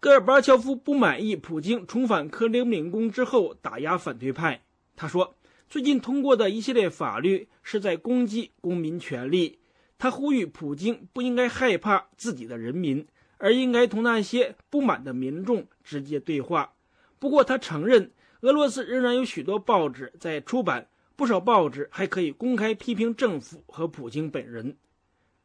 戈尔巴乔夫不满意普京重返克里姆林宫之后打压反对派。他说，最近通过的一系列法律是在攻击公民权利。他呼吁普京不应该害怕自己的人民，而应该同那些不满的民众直接对话。不过，他承认俄罗斯仍然有许多报纸在出版，不少报纸还可以公开批评政府和普京本人。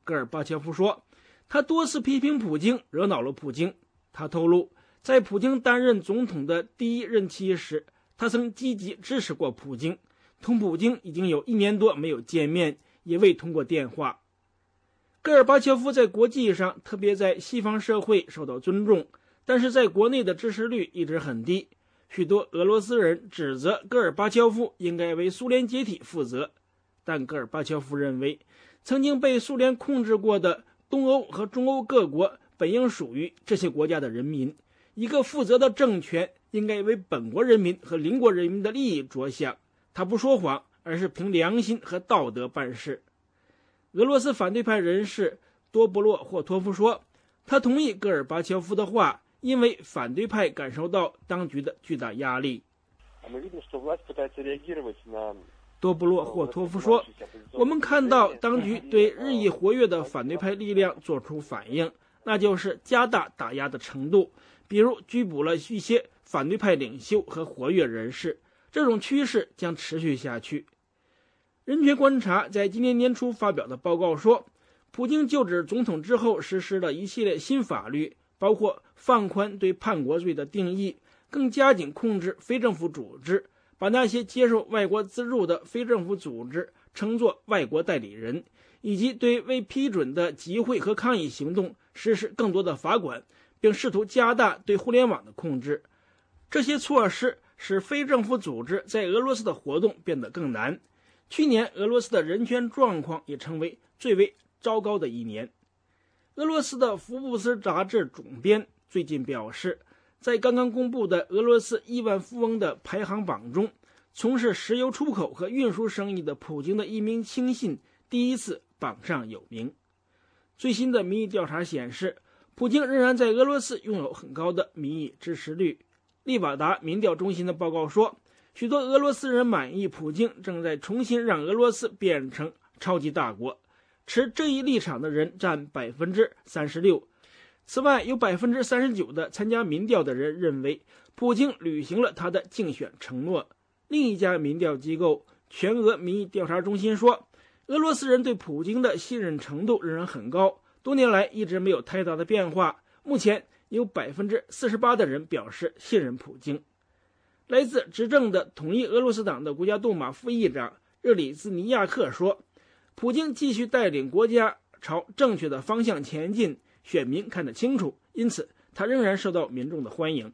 戈尔巴乔夫说，他多次批评普京，惹恼了普京。他透露，在普京担任总统的第一任期时，他曾积极支持过普京，同普京已经有一年多没有见面，也未通过电话。戈尔巴乔夫在国际上，特别在西方社会受到尊重，但是在国内的支持率一直很低。许多俄罗斯人指责戈尔巴乔夫应该为苏联解体负责，但戈尔巴乔夫认为，曾经被苏联控制过的东欧和中欧各国本应属于这些国家的人民。一个负责的政权应该为本国人民和邻国人民的利益着想，他不说谎，而是凭良心和道德办事。俄罗斯反对派人士多布洛霍托夫说，他同意戈尔巴乔夫的话。因为反对派感受到当局的巨大压力，多布洛霍托夫说：“我们看到当局对日益活跃的反对派力量做出反应，那就是加大打压的程度，比如拘捕了一些反对派领袖和活跃人士。这种趋势将持续下去。”人权观察在今年年初发表的报告说，普京就职总统之后实施了一系列新法律。包括放宽对叛国罪的定义，更加紧控制非政府组织，把那些接受外国资助的非政府组织称作外国代理人，以及对未批准的集会和抗议行动实施更多的罚款，并试图加大对互联网的控制。这些措施使非政府组织在俄罗斯的活动变得更难。去年，俄罗斯的人权状况也成为最为糟糕的一年。俄罗斯的《福布斯》杂志总编最近表示，在刚刚公布的俄罗斯亿万富翁的排行榜中，从事石油出口和运输生意的普京的一名亲信第一次榜上有名。最新的民意调查显示，普京仍然在俄罗斯拥有很高的民意支持率。利瓦达民调中心的报告说，许多俄罗斯人满意普京正在重新让俄罗斯变成超级大国。持这一立场的人占百分之三十六。此外，有百分之三十九的参加民调的人认为，普京履行了他的竞选承诺。另一家民调机构全俄民意调查中心说，俄罗斯人对普京的信任程度仍然很高，多年来一直没有太大的变化。目前有百分之四十八的人表示信任普京。来自执政的统一俄罗斯党的国家杜马副议长热里兹尼亚克说。普京继续带领国家朝正确的方向前进，选民看得清楚，因此他仍然受到民众的欢迎。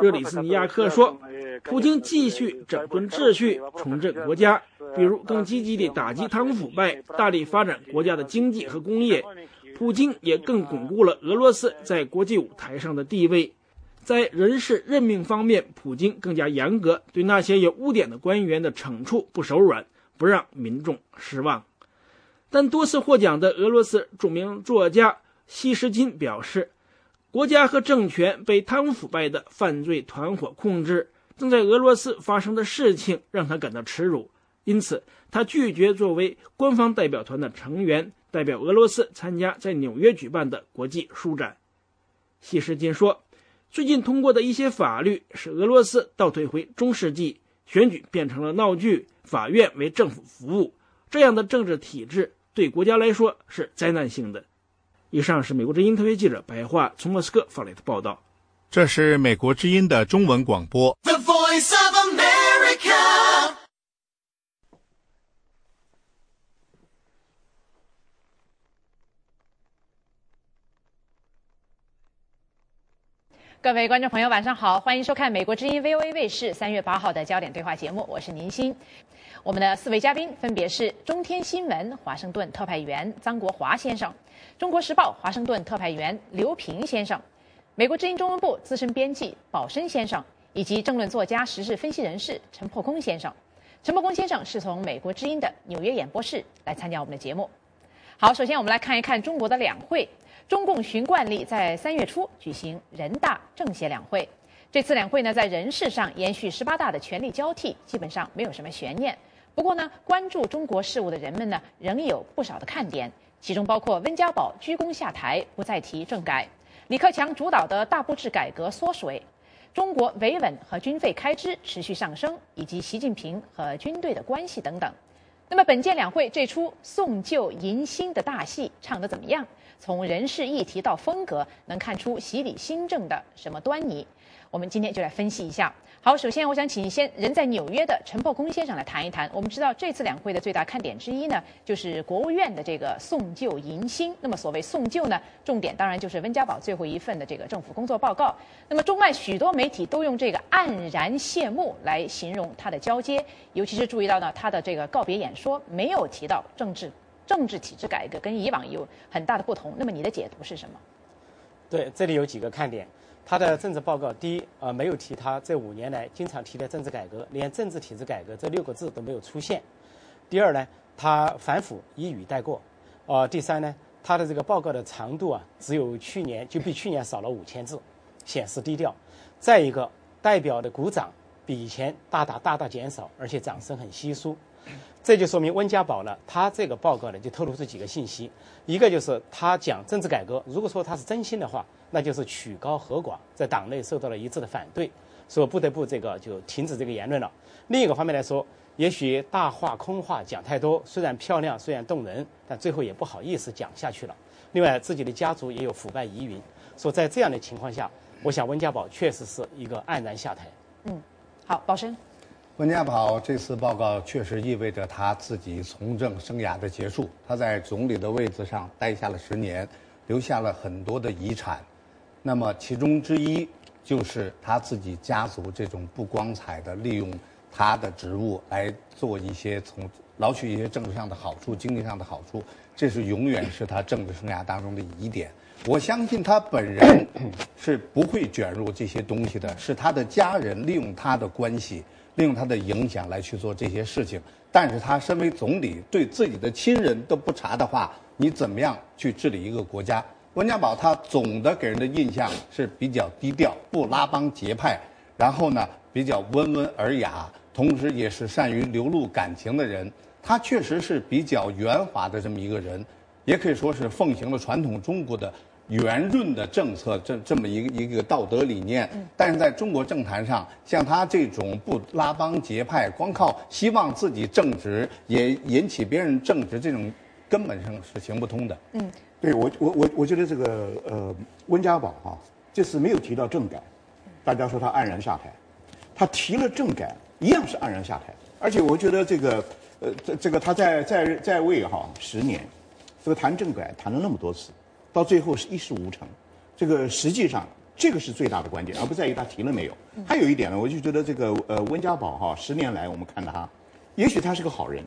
热里斯尼亚克说：“普京继续整顿秩序，重振国家，比如更积极地打击贪污腐败，大力发展国家的经济和工业。普京也更巩固了俄罗斯在国际舞台上的地位。”在人事任命方面，普京更加严格，对那些有污点的官员的惩处不手软，不让民众失望。但多次获奖的俄罗斯著名作家西什金表示，国家和政权被贪污腐败的犯罪团伙控制，正在俄罗斯发生的事情让他感到耻辱，因此他拒绝作为官方代表团的成员，代表俄罗斯参加在纽约举办的国际书展。西什金说。最近通过的一些法律使俄罗斯倒退回中世纪，选举变成了闹剧，法院为政府服务，这样的政治体制对国家来说是灾难性的。以上是美国之音特约记者白桦从莫斯科发来的报道。这是美国之音的中文广播。各位观众朋友，晚上好，欢迎收看美国之音 VOA 卫视三月八号的焦点对话节目，我是宁欣。我们的四位嘉宾分别是中天新闻华盛顿特派员张国华先生，中国时报华盛顿特派员刘平先生，美国之音中文部资深编辑宝生先生，以及政论作家、时事分析人士陈破空先生。陈破空先生是从美国之音的纽约演播室来参加我们的节目。好，首先我们来看一看中国的两会。中共循惯例在三月初举行人大政协两会，这次两会呢在人事上延续十八大的权力交替，基本上没有什么悬念。不过呢，关注中国事务的人们呢仍有不少的看点，其中包括温家宝鞠躬下台不再提政改，李克强主导的大部制改革缩水，中国维稳和军费开支持续上升，以及习近平和军队的关系等等。那么本届两会这出送旧迎新的大戏唱得怎么样？从人事议题到风格，能看出习礼新政的什么端倪？我们今天就来分析一下。好，首先我想请先人在纽约的陈破公先生来谈一谈。我们知道这次两会的最大看点之一呢，就是国务院的这个送旧迎新。那么所谓送旧呢，重点当然就是温家宝最后一份的这个政府工作报告。那么中外许多媒体都用这个黯然谢幕来形容他的交接，尤其是注意到呢，他的这个告别演说没有提到政治政治体制改革，跟以往有很大的不同。那么你的解读是什么？对，这里有几个看点。他的政治报告，第一，呃，没有提他这五年来经常提的政治改革，连政治体制改革这六个字都没有出现。第二呢，他反腐一语带过。呃，第三呢，他的这个报告的长度啊，只有去年就比去年少了五千字，显示低调。再一个，代表的鼓掌比以前大大大大减少，而且掌声很稀疏。这就说明温家宝呢，他这个报告呢就透露出几个信息，一个就是他讲政治改革，如果说他是真心的话，那就是曲高和寡，在党内受到了一致的反对，说不得不这个就停止这个言论了。另一个方面来说，也许大话空话讲太多，虽然漂亮，虽然动人，但最后也不好意思讲下去了。另外，自己的家族也有腐败疑云，说在这样的情况下，我想温家宝确实是一个黯然下台。好，宝生。温家宝这次报告确实意味着他自己从政生涯的结束。他在总理的位子上待下了十年，留下了很多的遗产。那么其中之一就是他自己家族这种不光彩的利用他的职务来做一些从捞取一些政治上的好处、经济上的好处。这是永远是他政治生涯当中的疑点。我相信他本人 是不会卷入这些东西的，是他的家人利用他的关系。利用他的影响来去做这些事情，但是他身为总理，对自己的亲人都不查的话，你怎么样去治理一个国家？温家宝他总的给人的印象是比较低调，不拉帮结派，然后呢比较温文尔雅，同时也是善于流露感情的人。他确实是比较圆滑的这么一个人，也可以说是奉行了传统中国的。圆润的政策，这这么一个一个道德理念，但是在中国政坛上，像他这种不拉帮结派，光靠希望自己正直，也引起别人正直，这种根本上是行不通的。嗯，对我我我我觉得这个呃温家宝啊，这次没有提到政改，大家说他黯然下台，他提了政改，一样是黯然下台。而且我觉得这个呃这这个他在在在位哈十年，这个谈政改谈了那么多次。到最后是一事无成，这个实际上这个是最大的关键，而不在于他提了没有。还有一点呢，我就觉得这个呃温家宝哈，十年来我们看到他，也许他是个好人，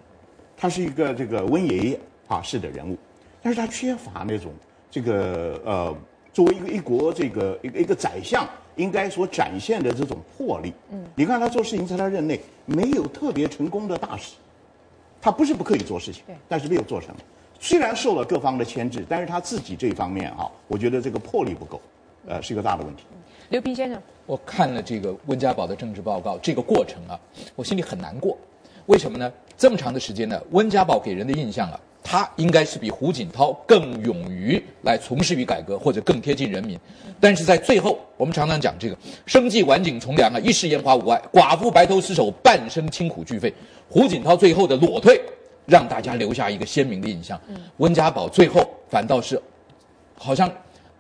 他是一个这个温爷爷啊式的人物，但是他缺乏那种这个呃作为一个一国这个一个一个宰相应该所展现的这种魄力。嗯，你看他做事情在他任内没有特别成功的大事，他不是不可以做事情，但是没有做成。虽然受了各方的牵制，但是他自己这方面啊，我觉得这个魄力不够，呃，是一个大的问题。刘平先生，我看了这个温家宝的政治报告，这个过程啊，我心里很难过。为什么呢？这么长的时间呢，温家宝给人的印象啊，他应该是比胡锦涛更勇于来从事于改革，或者更贴近人民。但是在最后，我们常常讲这个生计晚景从良啊，一世烟花无碍，寡妇白头失守，半生清苦俱废。胡锦涛最后的裸退。让大家留下一个鲜明的印象。温家宝最后反倒是，好像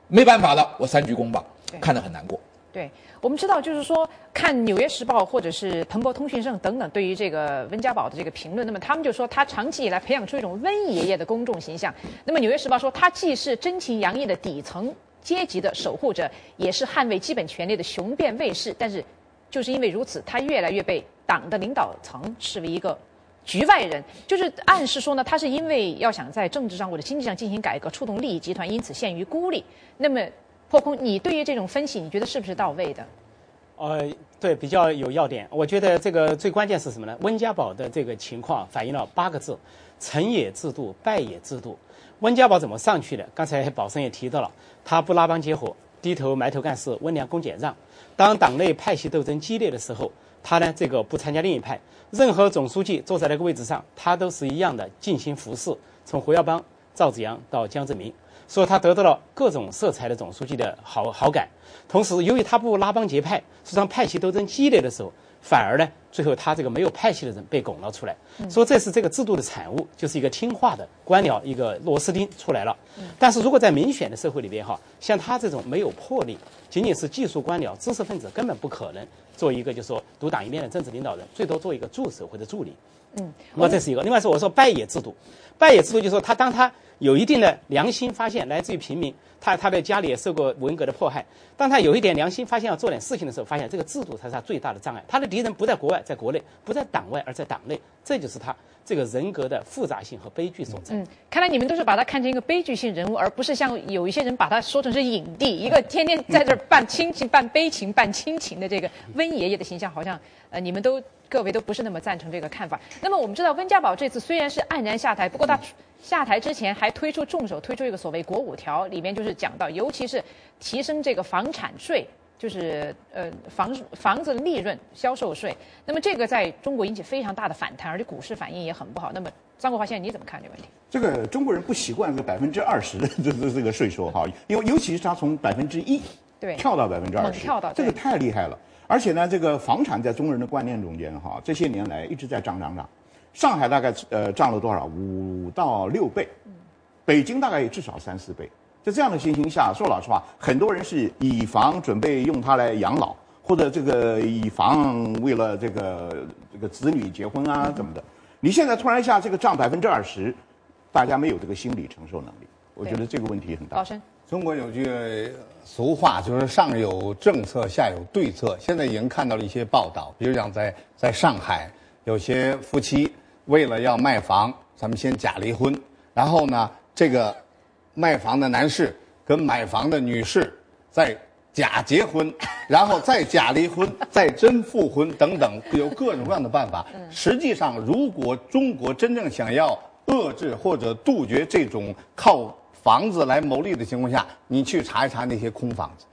没办法了，我三鞠躬吧，看得很难过。对我们知道，就是说看《纽约时报》或者是彭博通讯社等等对于这个温家宝的这个评论，那么他们就说他长期以来培养出一种温爷爷的公众形象。那么《纽约时报》说他既是真情洋溢的底层阶级的守护者，也是捍卫基本权利的雄辩卫士。但是就是因为如此，他越来越被党的领导层视为一个。局外人就是暗示说呢，他是因为要想在政治上或者经济上进行改革，触动利益集团，因此陷于孤立。那么，破空，你对于这种分析，你觉得是不是到位的？呃，对，比较有要点。我觉得这个最关键是什么呢？温家宝的这个情况反映了八个字：成也制度，败也制度。温家宝怎么上去的？刚才宝生也提到了，他不拉帮结伙，低头埋头干事，温良恭俭让。当党内派系斗争激烈的时候，他呢，这个不参加另一派。任何总书记坐在那个位置上，他都是一样的进行服侍。从胡耀邦、赵紫阳到江泽民，所以他得到了各种色彩的总书记的好好感。同时，由于他不拉帮结派，实际上派系斗争激烈的时候，反而呢最后他这个没有派系的人被拱了出来，说这是这个制度的产物，就是一个听话的官僚一个螺丝钉出来了。但是如果在民选的社会里边哈，像他这种没有魄力，仅仅是技术官僚、知识分子，根本不可能做一个就是说独当一面的政治领导人，最多做一个助手或者助理。嗯，那这是一个。另外是，我说拜野制度，拜野制度就是说他当他有一定的良心发现来自于平民，他他的家里也受过文革的迫害，当他有一点良心发现要做点事情的时候，发现这个制度才是他最大的障碍。他的敌人不在国外，在国内；不在党外，而在党内。这就是他这个人格的复杂性和悲剧所在。嗯，看来你们都是把他看成一个悲剧性人物，而不是像有一些人把他说成是影帝，一个天天在这儿扮亲情、扮悲情、扮亲情的这个温爷爷的形象，好像呃你们都各位都不是那么赞成这个看法。那么我们知道温家宝这次虽然是黯然下台，不过他下台之前还推出重手推出一个所谓国五条，里面就是讲到，尤其是提升这个房产税。就是呃房房子利润销售税，那么这个在中国引起非常大的反弹，而且股市反应也很不好。那么张国华先生你怎么看这个问题？这个中国人不习惯这个百分之二十的 这这这个税收哈，因为尤其是他从百分之一对跳到百分之二十，跳到这个太厉害了。而且呢，这个房产在中国人的观念中间哈，这些年来一直在涨涨涨。上海大概呃涨了多少？五到六倍，北京大概也至少三四倍。在这样的情形下，说老实话，很多人是以房准备用它来养老，或者这个以房为了这个这个子女结婚啊怎么的。你现在突然一下这个涨百分之二十，大家没有这个心理承受能力，我觉得这个问题很大。中国有句俗话，就是上有政策，下有对策。现在已经看到了一些报道，比如讲在在上海，有些夫妻为了要卖房，咱们先假离婚，然后呢，这个。卖房的男士跟买房的女士在假结婚，然后再假离婚，再真复婚等等，有各种各样的办法。实际上，如果中国真正想要遏制或者杜绝这种靠房子来牟利的情况下，你去查一查那些空房子。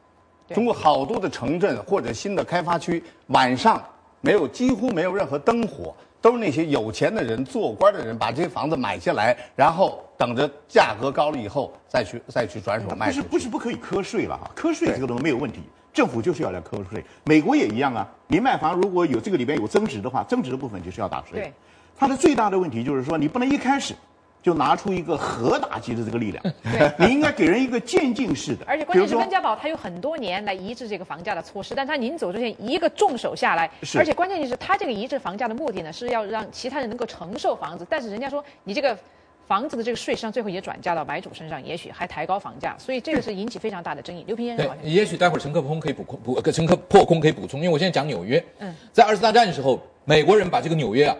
中国好多的城镇或者新的开发区，晚上没有几乎没有任何灯火。都是那些有钱的人、做官的人把这些房子买下来，然后等着价格高了以后再去再去转手卖。不是不是不可以瞌睡了哈，瞌睡这个东西没有问题，政府就是要来瞌税。美国也一样啊，你卖房如果有这个里边有增值的话，增值的部分就是要打税。对，它的最大的问题就是说，你不能一开始。就拿出一个核打击的这个力量，你应该给人一个渐进式的。而且关键是温家宝他有很多年来抑制这个房价的措施，但他临走之前一个重手下来，而且关键就是他这个抑制房价的目的呢，是要让其他人能够承受房子，但是人家说你这个房子的这个税实际上最后也转嫁到买主身上，也许还抬高房价，所以这个是引起非常大的争议。刘平先生，对，也许待会儿陈克空可以补空补，陈克破空可以补充，因为我现在讲纽约，嗯，在二次大战的时候，美国人把这个纽约啊。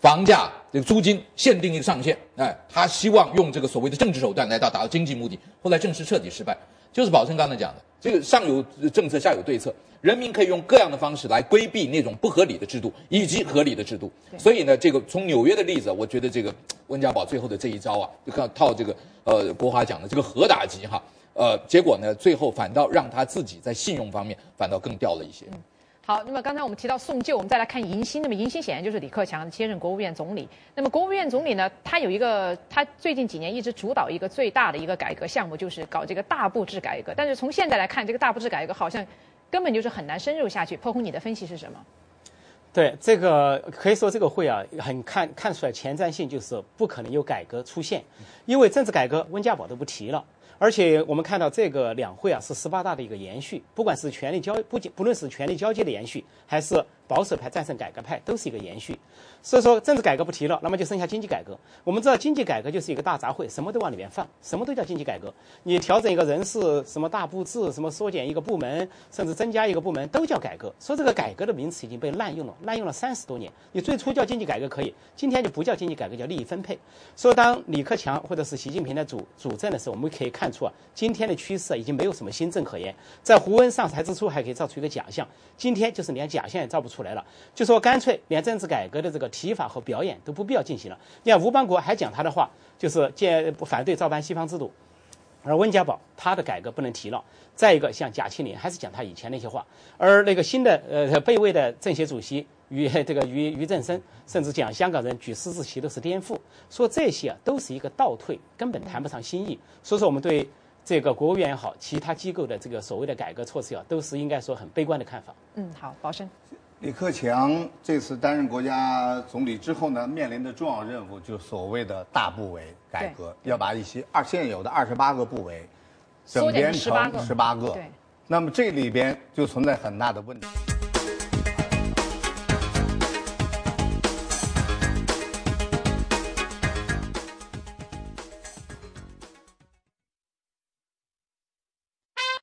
房价这个租金限定一个上限，哎，他希望用这个所谓的政治手段来到达到经济目的，后来正式彻底失败。就是宝生刚才讲的，这个上有政策，下有对策，人民可以用各样的方式来规避那种不合理的制度以及合理的制度。所以呢，这个从纽约的例子，我觉得这个温家宝最后的这一招啊，就靠套这个呃国华讲的这个核打击哈，呃，结果呢，最后反倒让他自己在信用方面反倒更掉了一些。好，那么刚才我们提到宋旧，我们再来看迎新。那么迎新显然就是李克强接任国务院总理。那么国务院总理呢，他有一个，他最近几年一直主导一个最大的一个改革项目，就是搞这个大布置改革。但是从现在来看，这个大布置改革好像根本就是很难深入下去。破空，你的分析是什么？对这个可以说这个会啊，很看看出来前瞻性，就是不可能有改革出现，因为政治改革温家宝都不提了。而且我们看到这个两会啊，是十八大的一个延续，不管是权力交不仅不论是权力交接的延续，还是保守派战胜改革派，都是一个延续。所以说政治改革不提了，那么就剩下经济改革。我们知道经济改革就是一个大杂烩，什么都往里面放，什么都叫经济改革。你调整一个人事，什么大布置，什么缩减一个部门，甚至增加一个部门，都叫改革。说这个改革的名词已经被滥用了，滥用了三十多年。你最初叫经济改革可以，今天就不叫经济改革，叫利益分配。说当李克强或者是习近平的主主政的时候，我们可以看出啊，今天的趋势已经没有什么新政可言。在胡温上台之初还可以造出一个假象，今天就是连假象也造不出出来了。就说干脆连政治改革的这个提法和表演都不必要进行了。你看吴邦国还讲他的话，就是建反对照搬西方制度，而温家宝他的改革不能提了。再一个像贾庆林还是讲他以前那些话，而那个新的呃被位的政协主席于 这个于于正声，甚至讲香港人举狮子旗都是颠覆，说这些啊都是一个倒退，根本谈不上新意。所以说我们对这个国务院也好，其他机构的这个所谓的改革措施啊，都是应该说很悲观的看法。嗯，好，宝生。李克强这次担任国家总理之后呢，面临的重要任务就是所谓的大部委改革，要把一些二现有的二十八个部委整编成十八个。对，那么这里边就存在很大的问题。